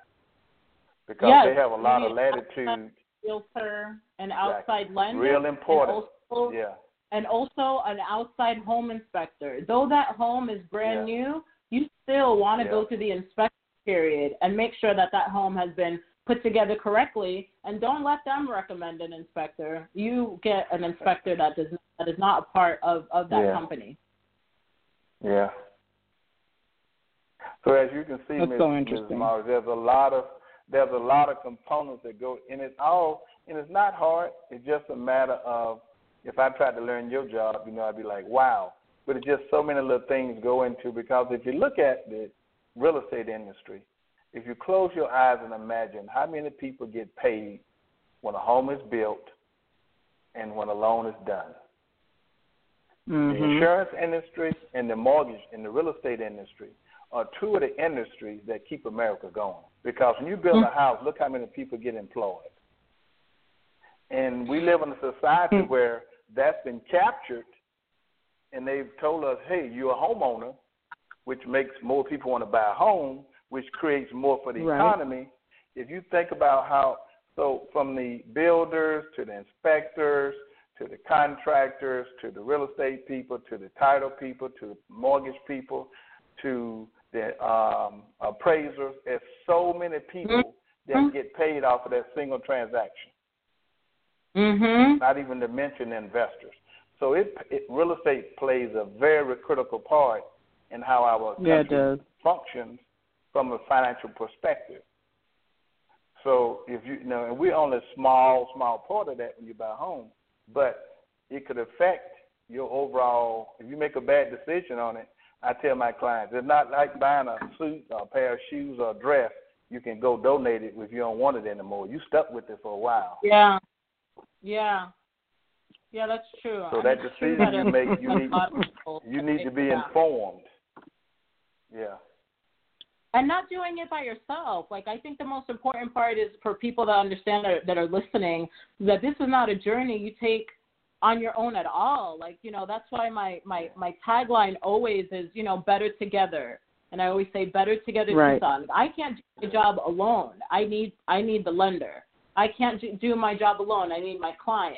Because yes, they have a lot of latitude. Realtor, an outside exactly. lender, real important. And also, yeah. And also an outside home inspector. Though that home is brand yeah. new, you still want to yeah. go through the inspection period and make sure that that home has been put together correctly, and don't let them recommend an inspector. You get an inspector that does that is not a part of of that yeah. company. Yeah. So as you can see, That's Ms. so Ms. interesting. Morris, there's a lot of there's a lot of components that go, and it's all and it's not hard. It's just a matter of if I tried to learn your job, you know, I'd be like, wow. But it's just so many little things go into because if you look at the real estate industry, if you close your eyes and imagine how many people get paid when a home is built and when a loan is done. Mm-hmm. The insurance industry and the mortgage and the real estate industry are two of the industries that keep America going. Because when you build a house, look how many people get employed. And we live in a society Mm-hmm. where that's been captured and they've told us, hey, you're a homeowner, which makes more people want to buy a home, which creates more for the right. economy. If you think about how, so from the builders to the inspectors to the contractors to the real estate people to the title people to the mortgage people to the um, appraisers, there's so many people mm-hmm. that get paid off of that single transaction. Mhm. Not even to mention investors. So it, it real estate plays a very critical part in how our country yeah, does. functions from a financial perspective. So if you, you know, and we're only a small, small part of that when you buy a home, but it could affect your overall. If you make a bad decision on it, I tell my clients, it's not like buying a suit or a pair of shoes or a dress. You can go donate it if you don't want it anymore. You stuck with it for a while. Yeah. Yeah. Yeah, that's true. So and that it's decision that you make, you need lot of people you need to be yeah. informed. Yeah. and not doing it by yourself. Like I think the most important part is for people that understand that, that are listening that this is not a journey you take on your own at all. Like you know that's why my my my tagline always is you know better together. And I always say better together Right. Tucson. I can't do my job alone. I need I need the lender. I can't do- do my job alone. I need my client.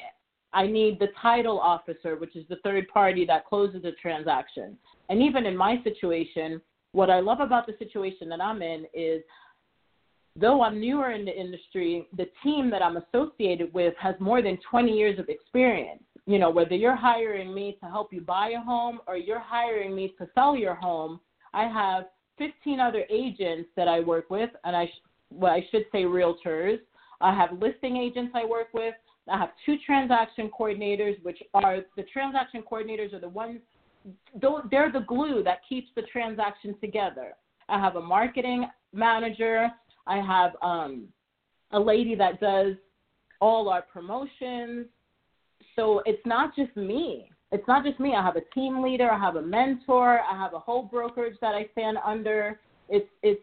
I need the title officer, which is the third party that closes the transaction. And even in my situation, what I love about the situation that I'm in is though I'm newer in the industry, the team that I'm associated with has more than 20 years of experience. You know, whether you're hiring me to help you buy a home or you're hiring me to sell your home, I have 15 other agents that I work with, and I well, I should say realtors. I have listing agents I work with. I have two transaction coordinators, which are the transaction coordinators are the ones they're the glue that keeps the transaction together. I have a marketing manager. I have um, a lady that does all our promotions. So it's not just me. It's not just me. I have a team leader. I have a mentor. I have a whole brokerage that I stand under. It's it's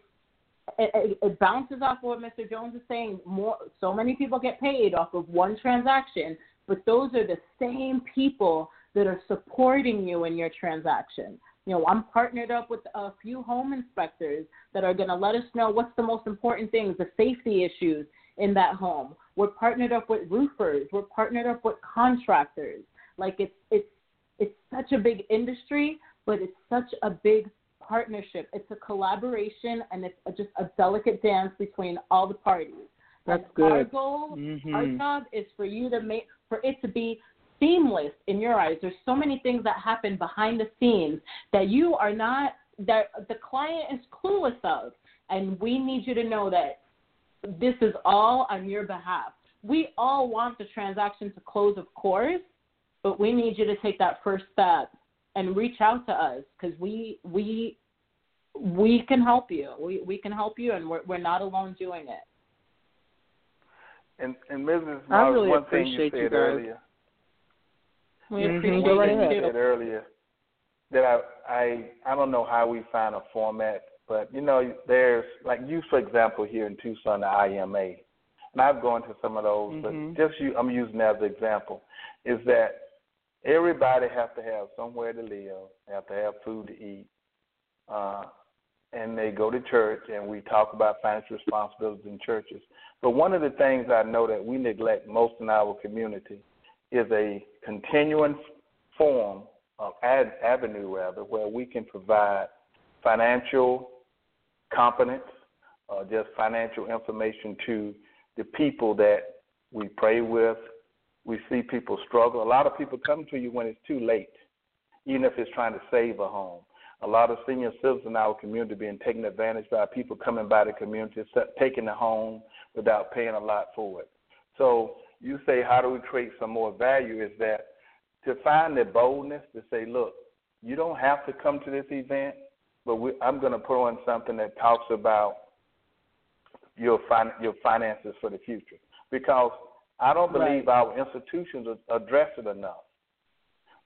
it, it bounces off what Mr. Jones is saying. More, so many people get paid off of one transaction, but those are the same people that are supporting you in your transaction. You know, I'm partnered up with a few home inspectors that are going to let us know what's the most important things, the safety issues in that home. We're partnered up with roofers. We're partnered up with contractors. Like it's it's it's such a big industry, but it's such a big partnership. It's a collaboration, and it's a, just a delicate dance between all the parties. That's and good. Our goal, mm-hmm. our job is for you to make for it to be seamless in your eyes. There's so many things that happen behind the scenes that you are not that the client is clueless of, and we need you to know that this is all on your behalf. We all want the transaction to close, of course, but we need you to take that first step and reach out to us because we we we can help you. We we can help you, and we're we're not alone doing it. And and Mrs. I really one thing appreciate you you said guys. earlier. We Mhm. appreciate Go right you ahead. You too. said earlier that I I I don't know how we find a format, but you know, there's like you for example here in Tucson, the IMA, and I've gone to some of those, Mhm. but just you, I'm using that as an example, is that everybody has to have somewhere to live, have to have food to eat, uh, and they go to church, and we talk about financial responsibilities in churches. But one of the things I know that we neglect most in our community is a continuing form of ad, avenue, rather, where we can provide financial competence, uh, just financial information to the people that we pray with. We see people struggle. A lot of people come to you when it's too late, even if it's trying to save a home. A lot of senior citizens in our community being taken advantage by people coming by the community, taking the home without paying a lot for it. So you say, how do we create some more value? Is that to find the boldness to say, look, you don't have to come to this event, but we, I'm going to put on something that talks about your fin- your finances for the future because I don't believe Right. our institutions address it enough.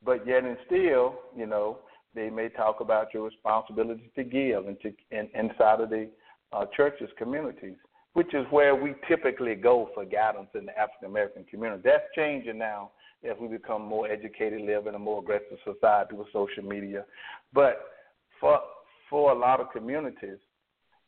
But yet, and still, you know, they may talk about your responsibility to give and to in, inside of the uh, churches communities, which is where we typically go for guidance in the African American community. That's changing now as we become more educated, live in a more aggressive society with social media. But for for a lot of communities,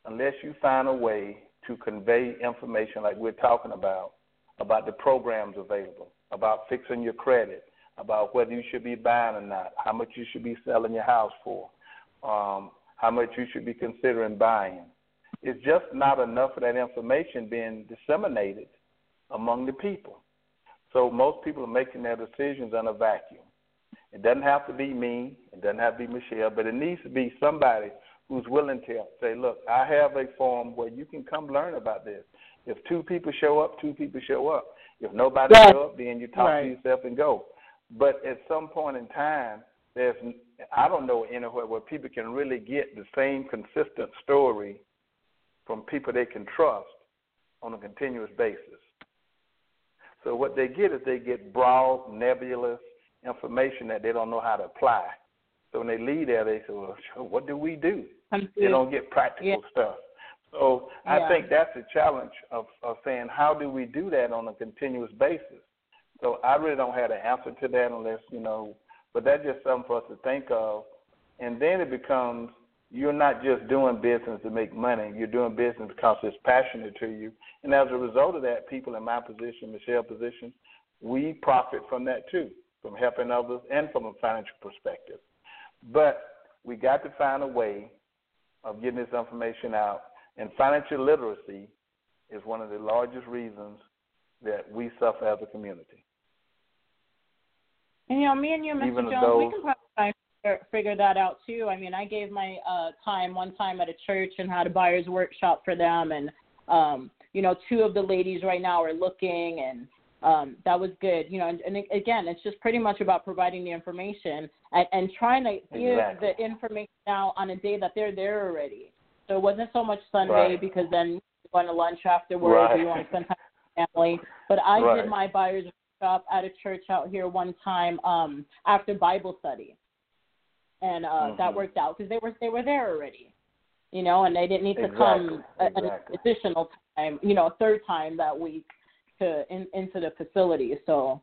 unless you find a way to convey information like we're talking about, about the programs available, about fixing your credit, about whether you should be buying or not, how much you should be selling your house for, um, how much you should be considering buying. It's just not enough of that information being disseminated among the people. So most people are making their decisions in a vacuum. It doesn't have to be me, it doesn't have to be Michelle, but it needs to be somebody who's willing to say, look, I have a forum where you can come learn about this. If two people show up, two people show up. If nobody Right. show up, then you talk Right. to yourself and go. But at some point in time, there's I don't know anywhere where people can really get the same consistent story from people they can trust on a continuous basis. So what they get is they get broad, nebulous information that they don't know how to apply. So when they leave there, they say, "Well, what do we do?" They don't get practical Yeah. stuff. So I think that's the challenge of, of saying, how do we do that on a continuous basis? So I really don't have an answer to that unless, you know, but that's just something for us to think of. And then it becomes you're not just doing business to make money, you're doing business because it's passionate to you. And as a result of that, people in my position, Michelle's position, we profit from that too, from helping others and from a financial perspective. But we got to find a way of getting this information out. And financial literacy is one of the largest reasons that we suffer as a community. And you know, me and you, Mr. Even Jones, though- we can probably figure, figure that out too. I mean, I gave my uh, time one time at a church and had a buyer's workshop for them, and um, you know, two of the ladies right now are looking, and um, that was good. You know, and, and again, it's just pretty much about providing the information and, and trying to give exactly. the information out on a day that they're there already. So it wasn't so much Sunday Right. because then you went to lunch afterwards, Right. or you want to spend time with family. But I Right. did my buyer's workshop at a church out here one time um, after Bible study, and uh, that Mhm. worked out because they were they were there already, you know, and they didn't need to Exactly, come a- an additional time, you know, a third time that week to in, into the facility. So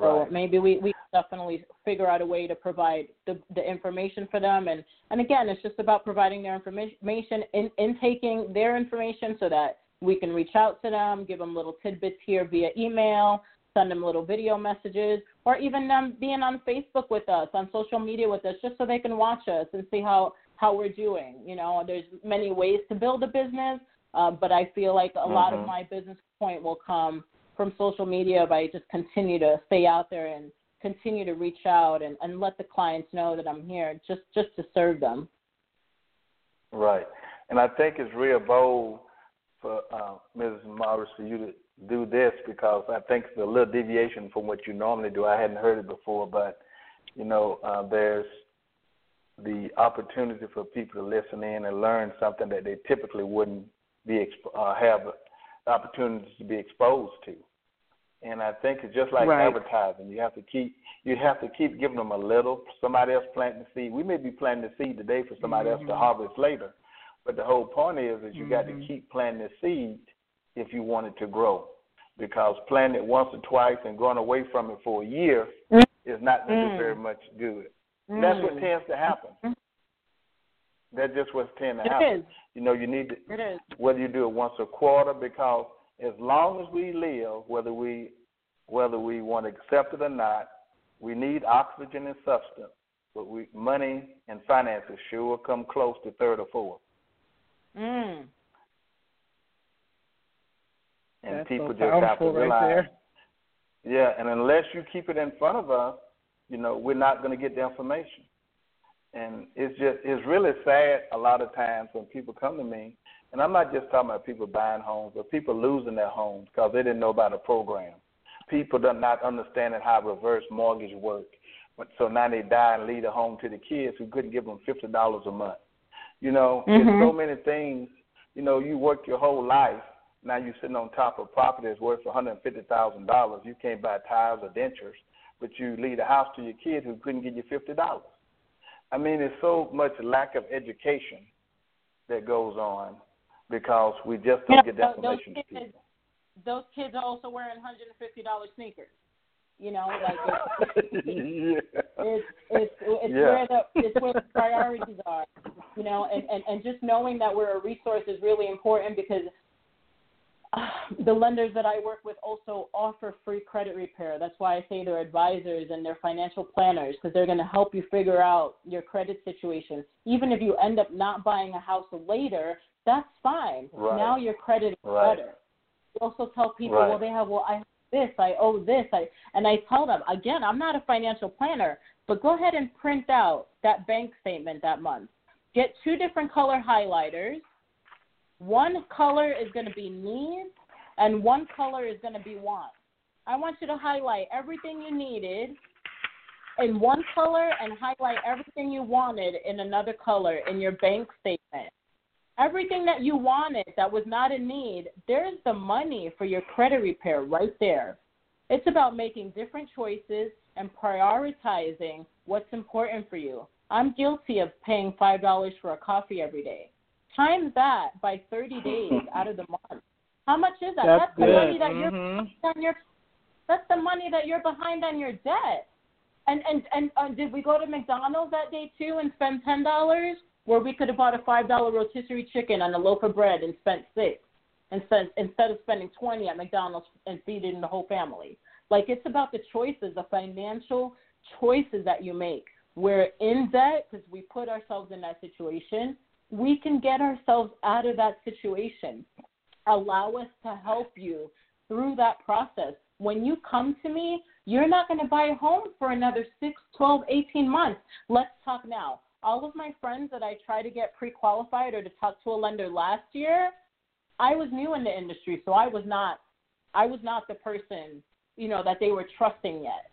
so Right. maybe we, we definitely figure out a way to provide the, the information for them. And, and again, it's just about providing their information, in, intaking their information so that we can reach out to them, give them little tidbits here via email, send them little video messages, or even them being on Facebook with us, on social media with us, just so they can watch us and see how, how we're doing. You know, there's many ways to build a business, uh, but I feel like a lot of Mhm. my business point will come from social media if I just continue to stay out there and continue to reach out and, and let the clients know that I'm here just just to serve them. Right. And I think it's real bold for uh, Mrs. Morris for you to do this because I think it's a little deviation from what you normally do. I hadn't heard it before, but you know, uh, there's the opportunity for people to listen in and learn something that they typically wouldn't be exp- uh, have opportunities to be exposed to. And I think it's just like Right. advertising. You have to keep you have to keep giving them a little. Somebody else planting the seed. We may be planting the seed today for somebody else to harvest later. But the whole point is, is you got to keep planting the seed if you want it to grow. Because planting it once or twice and going away from it for a year is not going to Mm. do very much good. That's what Mm. tends to happen. That's just what's tends to It happen. is. You know, you need to, It is. whether you do it once a quarter, because as long as we live, whether we whether we want to accept it or not, we need oxygen and substance. But we money and finances sure come close to third or fourth. Mm. And That's people so just have to powerful right there. Yeah, and unless you keep it in front of us, you know, we're not going to get the information. And it's just, it's really sad a lot of times when people come to me, and I'm not just talking about people buying homes, but people losing their homes because they didn't know about a program. People do not understanding how reverse mortgage work. So now they die and leave the home to the kids who couldn't give them fifty dollars a month. You know, Mhm. there's so many things. You know, you work your whole life. Now you're sitting on top of property that's worth one hundred fifty thousand dollars. You can't buy tires or dentures, but you leave the house to your kid who couldn't give you fifty dollars. I mean, there's so much lack of education that goes on because we just don't You know, get the those- those kids- Those kids are also wearing hundred and fifty dollars sneakers. You know, like it's, yeah. it's it's it's Yeah. where the it's where the priorities are, you know, and, and and just knowing that we're a resource is really important because uh, the lenders that I work with also offer free credit repair. That's why I say they're advisors and they're financial planners because they're going to help you figure out your credit situation. Even if you end up not buying a house later, that's fine. Right. Now your credit is Right. better. We also tell people, Right. well, they have, well, I have this, I owe this, I, and I tell them again, I'm not a financial planner, but go ahead and print out that bank statement that month. Get two different color highlighters. One color is going to be needs, and one color is going to be want. I want you to highlight everything you needed in one color and highlight everything you wanted in another color in your bank statement everything that you wanted that was not a need, there's the money for your credit repair right there. It's about making different choices and prioritizing what's important for you. I'm guilty of paying $5 for a coffee every day. Times that by 30 days out of the month. How much is that? That's the good. money that you're Mhm. on your that's the money that you're behind on your debt. And and and uh, did we go to McDonald's that day too and spend ten dollars where we could have bought a five dollar rotisserie chicken and a loaf of bread and spent six instead instead of spending twenty at McDonald's and feeding the whole family. Like it's about the choices, the financial choices that you make. We're in debt because we put ourselves in that situation. We can get ourselves out of that situation. Allow us to help you through that process when you come to me, you're not going to buy a home for another 6, 12, 18 months. Let's talk now. All of my friends that I try to get pre qualified or to talk to a lender last year, I was new in the industry, so I was not I was not the person, you know, that they were trusting yet.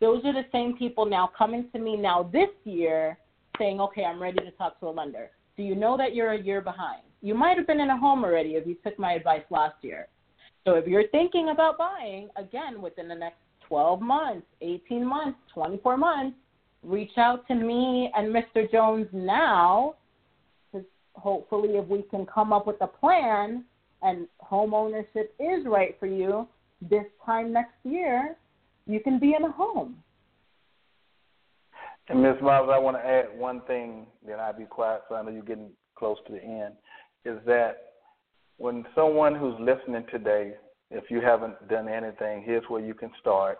Those are the same people now coming to me now this year saying, Okay, I'm ready to talk to a lender. Do you know that you're a year behind? You might have been in a home already if you took my advice last year. So if you're thinking about buying, again, within the next 12 months, 18 months, 24 months, reach out to me and Mr. Jones now. Because hopefully, if we can come up with a plan and home ownership is right for you, this time next year, you can be in a home. And Ms. Miles, I want to add one thing, then I'll be quiet so I know you're getting close to the end, is that when someone who's listening today, if you haven't done anything, here's where you can start.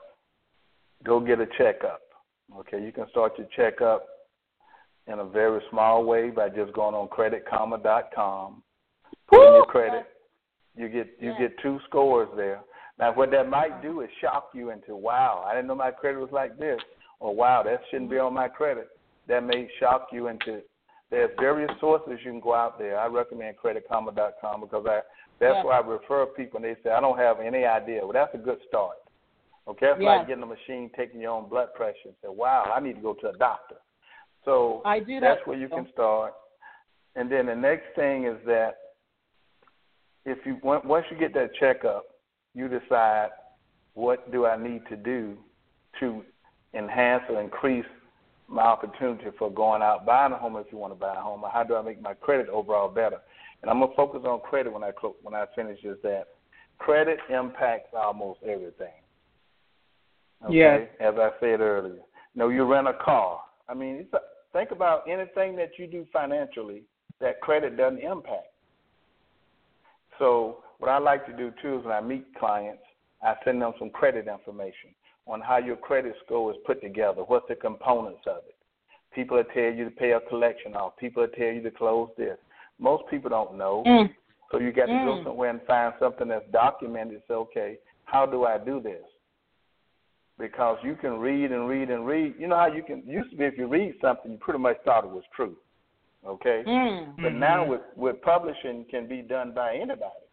Go get a checkup. Okay, you can start your checkup in a very small way by just going on creditkarma.com, put in your credit. You get you get two scores there. Now, what that might do is shock you into, wow, I didn't know my credit was like this, or wow, that shouldn't be on my credit. That may shock you into there's various sources you can go out there. I recommend creditkarma.com because I that's yeah. why I refer people and they say I don't have any idea. Well, that's a good start. Okay, it's yeah. like getting a machine taking your own blood pressure and say, "Wow, I need to go to a doctor." So I do that's that where you can start. And then the next thing is that if you once you get that checkup, you decide what do I need to do to enhance or increase my opportunity for going out buying a home if you want to buy a home, or how do I make my credit overall better? And I'm gonna focus on credit when I when I finish is that credit impacts almost everything. Okay? Yes. As I said earlier, know, you rent a car. I mean, it's a, think about anything that you do financially that credit doesn't impact. So what I like to do too is when I meet clients, I send them some credit information on how your credit score is put together, what's the components of it. People will tell you to pay a collection off. People will tell you to close this. Most people don't know. Mm. So you got to mm. go somewhere and find something that's documented. Say, okay, how do I do this? Because you can read and read and read. You know how you can used to be if you read something, you pretty much thought it was true. Okay, mm. but mm-hmm. now with with publishing can be done by anybody.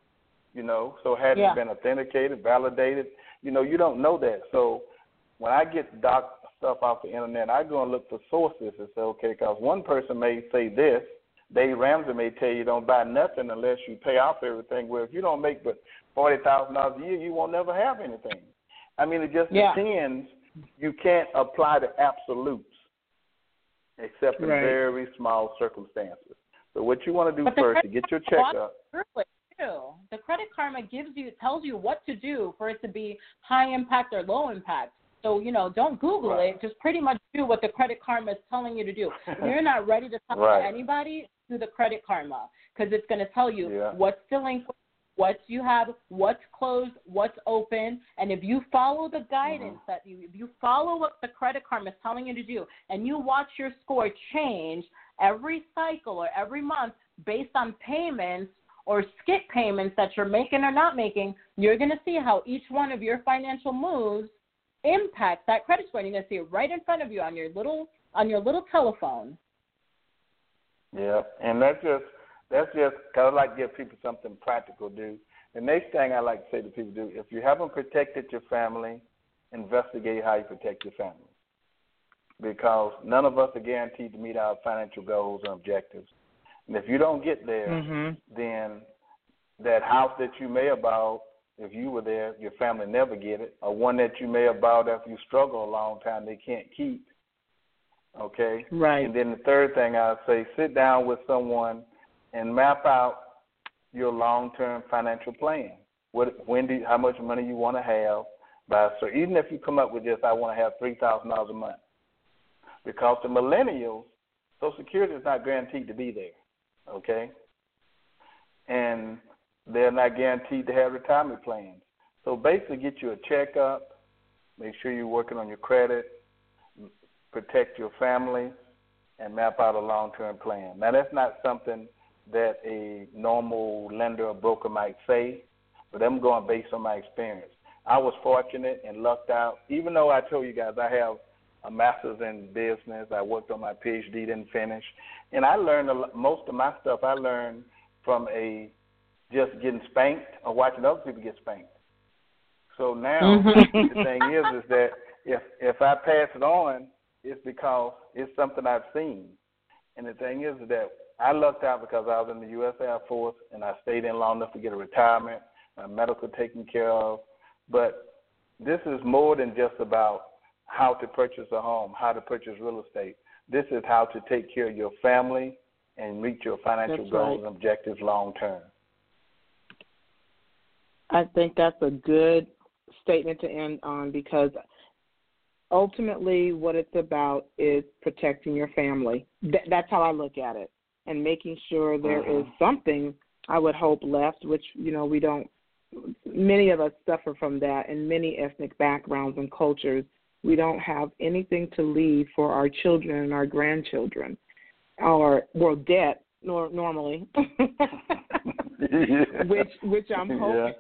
You know, so had yeah. it been authenticated, validated, you know, you don't know that. So when I get doc stuff off the internet, I go and look for sources and say, okay, because one person may say this, Dave Ramsey may tell you don't buy nothing unless you pay off everything. Well, if you don't make but forty thousand dollars a year, you won't never have anything. I mean, it just yeah. depends. You can't apply the absolutes, except in right. very small circumstances. So what you want to do but first is get your check checkup. The Credit Karma gives you tells you what to do for it to be high impact or low impact. So, you know, don't Google right. it. Just pretty much do what the Credit Karma is telling you to do. If you're not ready to talk right. to anybody, do the Credit Karma because it's going to tell you yeah. what's delinquent, what you have, what's closed, what's open, and if you follow the guidance mm-hmm. that you, if you follow what the Credit Karma is telling you to do, and you watch your score change every cycle or every month based on payments or skip payments that you're making or not making, you're going to see how each one of your financial moves impacts that credit score. And you're going to see it right in front of you on your little on your little telephone. Yeah, and that just that's just cause I like to give people something practical to do. The next thing I like to say to people do, if you haven't protected your family, investigate how you protect your family. Because none of us are guaranteed to meet our financial goals and objectives. And if you don't get there, mm-hmm. then that house that you may have bought, if you were there, your family never get it, or one that you may have bought after you struggle a long time, they can't keep. Okay. Right. And then the third thing I'd say, sit down with someone and map out your long-term financial plan. What, when do, you, how much money you want to have by so even if you come up with this, I want to have three thousand dollars a month, because the millennials, Social Security is not guaranteed to be there okay? And they're not guaranteed to have retirement plans. So basically, get you a checkup, make sure you're working on your credit, protect your family, and map out a long term plan. Now, that's not something that a normal lender or broker might say, but I'm going based on my experience. I was fortunate and lucked out. Even though I told you guys I have a master's in business, I worked on my PhD, didn't finish, and I learned a, lot, most of my stuff. I learned from a just getting spanked or watching other people get spanked. So now mm-hmm. the thing is, is that if if I pass it on, it's because it's something I've seen. And the thing is that I lucked out because I was in the U.S. Air Force and I stayed in long enough to get a retirement, my medical taken care of. But this is more than just about how to purchase a home, how to purchase real estate. This is how to take care of your family and meet your financial that's goals right. and objectives long term. I think that's a good statement to end on because ultimately what it's about is protecting your family. Th- that's how I look at it, and making sure there uh-huh. is something I would hope left, which you know we don't. Many of us suffer from that in many ethnic backgrounds and cultures. We don't have anything to leave for our children and our grandchildren, or well, debt nor, normally, which which I'm hoping, yeah.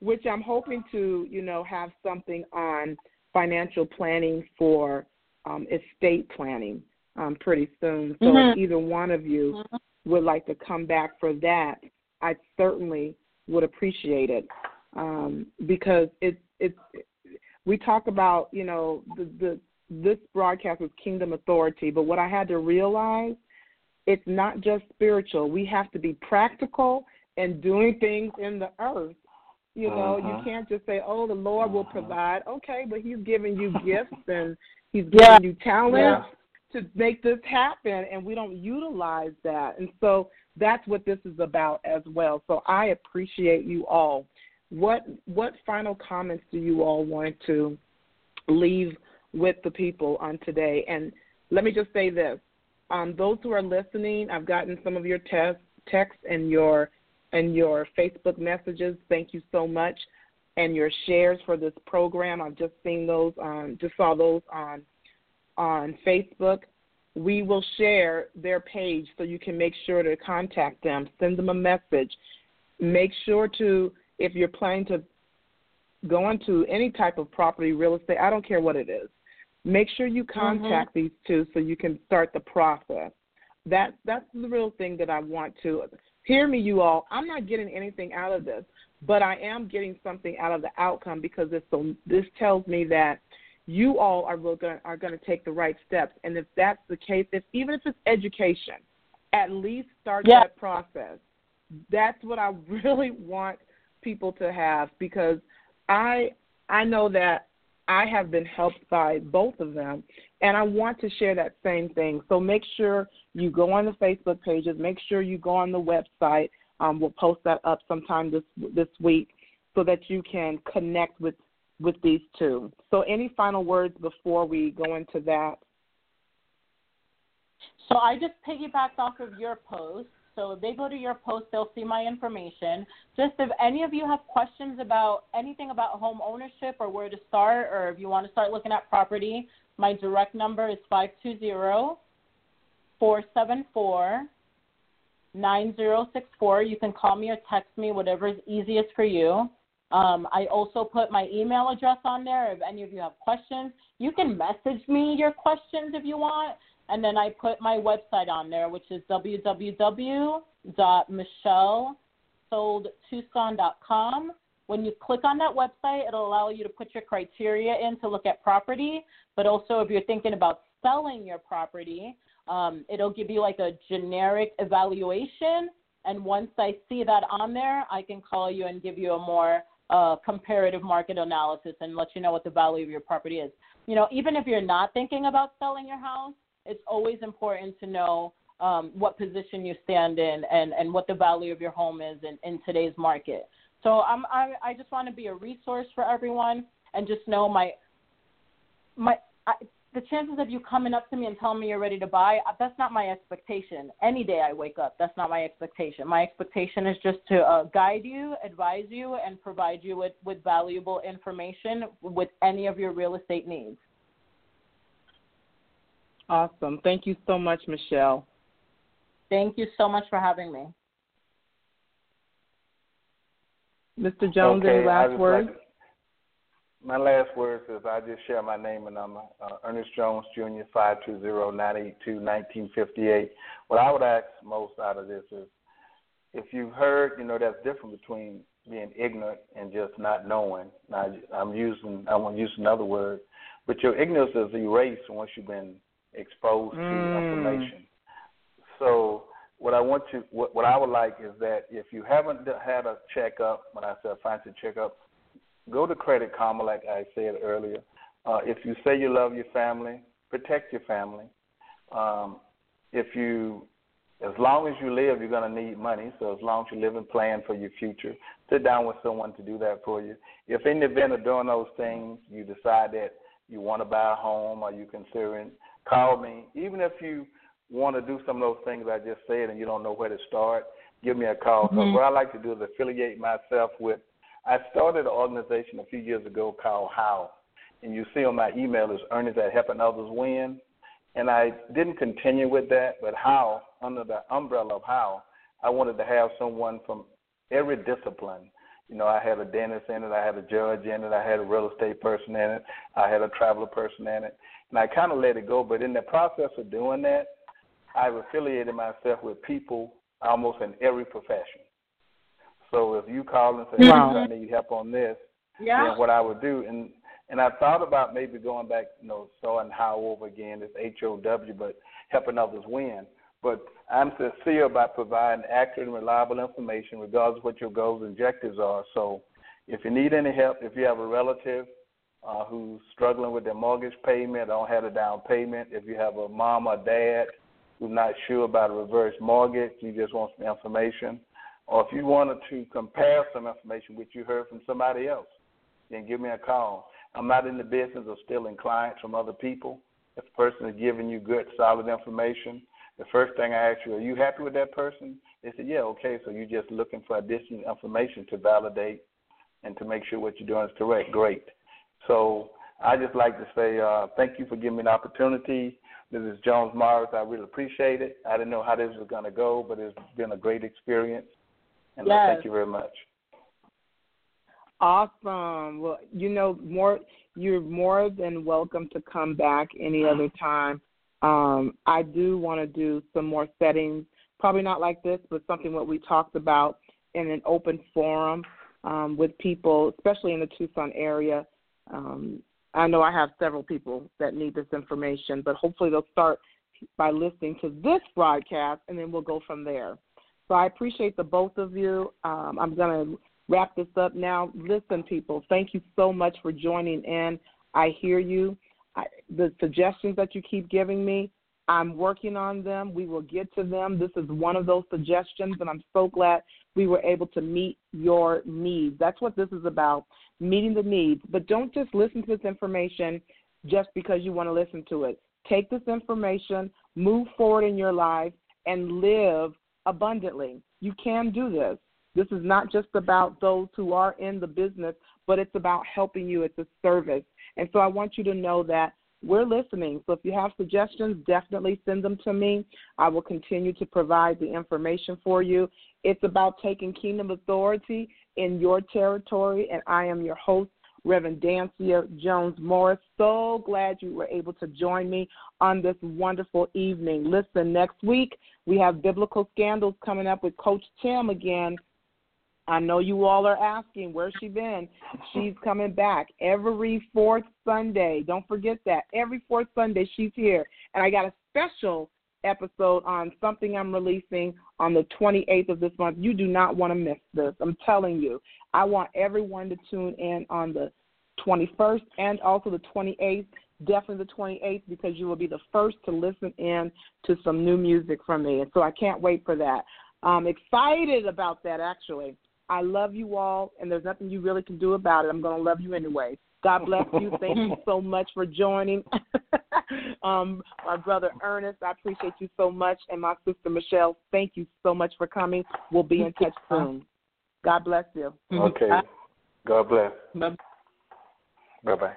which I'm hoping to you know have something on financial planning for um, estate planning um, pretty soon. So mm-hmm. if either one of you mm-hmm. would like to come back for that, I certainly would appreciate it um, because it's it's we talk about you know the, the this broadcast is kingdom authority, but what I had to realize it's not just spiritual. We have to be practical and doing things in the earth you know, uh-huh. you can't just say, "Oh, the Lord will uh-huh. provide." Okay, but He's giving you gifts and He's giving yeah. you talents. yeah. To make this happen, and we don't utilize that. And so that's what this is about as well. So I appreciate you all. What what final comments do you all want to leave with the people on today? And let me just say this: um, those who are listening, I've gotten some of your text, texts and your and your Facebook messages. Thank you so much. And your shares for this program. I've just seen those just saw those on on Facebook. We will share their page so you can make sure to contact them, send them a message. Make sure to if you're planning to go into any type of property, real estate, I don't care what it is. Make sure you Mm-hmm. contact mm-hmm. these two so you can start the process. That that's the real thing that I want to Hear me, you all. I'm not getting anything out of this, but I am getting something out of the outcome because this so this tells me that you all are going are going to take the right steps. And if that's the case, if even if it's education, at least start yeah. that process. That's what I really want people to have because I I know that I have been helped by both of them, and I want to share that same thing. So make sure you go on the Facebook pages. Make sure you go on the website. Um, we'll post that up sometime this this week so that you can connect with with these two. So any final words before we go into that? So I just piggybacked off of your post. So if they go to your post, they'll see my information. Just if any of you have questions about anything about home ownership or where to start, or if you want to start looking at property, my direct number is 520 474 9064. You can call me or text me, whatever is easiest for you. Um, I also put my email address on there. If any of you have questions, you can message me your questions if you want. And then I put my website on there, which is www.michellesoldtucson.com. When you click on that website, it'll allow you to put your criteria in to look at property. But also, if you're thinking about selling your property, um, it'll give you like a generic evaluation. And once I see that on there, I can call you and give you a more uh, comparative market analysis and let you know what the value of your property is. You know, even if you're not thinking about selling your house, it's always important to know um, what position you stand in and, and what the value of your home is in, in today's market. So I'm, I, I just want to be a resource for everyone and just know my my I, the chances of you coming up to me and telling me you're ready to buy uh, that's not my expectation. Any day I wake up, that's not my expectation. My expectation is just to uh, guide you, advise you, and provide you with, with valuable information with any of your real estate needs. Awesome. Thank you so much, Michelle. Thank you so much for having me. Mr. Jones, okay, any last words? Like, my last words is I just share my name and number. Uh, Ernest Jones Jr. Five two zero nine eight two nineteen fifty eight. What I would ask most out of this is, if you've heard, you know, that's different between being ignorant and just not knowing. Now, I'm using I want to use another word, but your ignorance is erased once you've been exposed mm. to information. So what I want you, what, what I would like is that if you haven't had a checkup, when I say a fancy checkup, go to Credit Karma, like I said earlier. Uh, if you say you love your family, protect your family. Um, if you, as long as you live, you're going to need money. So as long as you live and plan for your future, sit down with someone to do that for you. If in the event of doing those things, you decide that you want to buy a home or you're considering, call me. Even if you want to do some of those things I just said and you don't know where to start, give me a call. mm-hmm. what I like to do is affiliate myself with I started an organization a few years ago called How, and you see on my email is Ernest at Helping Others Win. And I didn't continue with that, but How, under the umbrella of How, I wanted to have someone from every discipline. You know, I had a dentist in it, I had a judge in it, I had a real estate person in it, I had a traveler person in it, and I kind of let it go. But in the process of doing that, I've affiliated myself with people almost in every profession. So if you call and say, wow. I need help on this, yeah. then what I would do, and and I thought about maybe going back, you know, starting how over again, it's H O W, but helping others win. But I'm sincere about providing accurate and reliable information, regardless of what your goals and objectives are. So, if you need any help, if you have a relative uh, who's struggling with their mortgage payment, don't have a down payment, if you have a mom or dad who's not sure about a reverse mortgage, you just want some information, or if you wanted to compare some information which you heard from somebody else, then give me a call. I'm not in the business of stealing clients from other people. If a person is giving you good, solid information, the first thing I ask you, are you happy with that person? They said, yeah, okay. So you're just looking for additional information to validate and to make sure what you're doing is correct. Great. So I just like to say uh, thank you for giving me an opportunity. This is Jones Morris. I really appreciate it. I didn't know how this was going to go, but it's been a great experience. And yes. thank you very much. Awesome. Well, you know, more you're more than welcome to come back any other time. Um, I do want to do some more settings, probably not like this, but something what we talked about in an open forum um, with people, especially in the Tucson area. Um, I know I have several people that need this information, but hopefully they'll start by listening to this broadcast, and then we'll go from there. So I appreciate the both of you. Um, I'm going to wrap this up now. Listen, people, thank you so much for joining in. I hear you. I, the suggestions that you keep giving me, I'm working on them. We will get to them. This is one of those suggestions, and I'm so glad we were able to meet your needs. That's what this is about meeting the needs. But don't just listen to this information just because you want to listen to it. Take this information, move forward in your life, and live abundantly. You can do this. This is not just about those who are in the business, but it's about helping you. It's a service. And so I want you to know that we're listening. So if you have suggestions, definitely send them to me. I will continue to provide the information for you. It's about taking kingdom authority in your territory, and I am your host, Reverend Dansiea Jones Morris. So glad you were able to join me on this wonderful evening. Listen, next week we have biblical scandals coming up with Coach Tim again. I know you all are asking where's she been. She's coming back every fourth Sunday. Don't forget that. Every fourth Sunday she's here. And I got a special episode on something I'm releasing on the 28th of this month. You do not want to miss this. I'm telling you. I want everyone to tune in on the 21st and also the 28th. Definitely the 28th because you will be the first to listen in to some new music from me. And so I can't wait for that. I'm excited about that actually. I love you all, and there's nothing you really can do about it. I'm going to love you anyway. God bless you. Thank you so much for joining. um, my brother Ernest, I appreciate you so much. And my sister Michelle, thank you so much for coming. We'll be in touch soon. God bless you. Okay. God bless. Bye bye.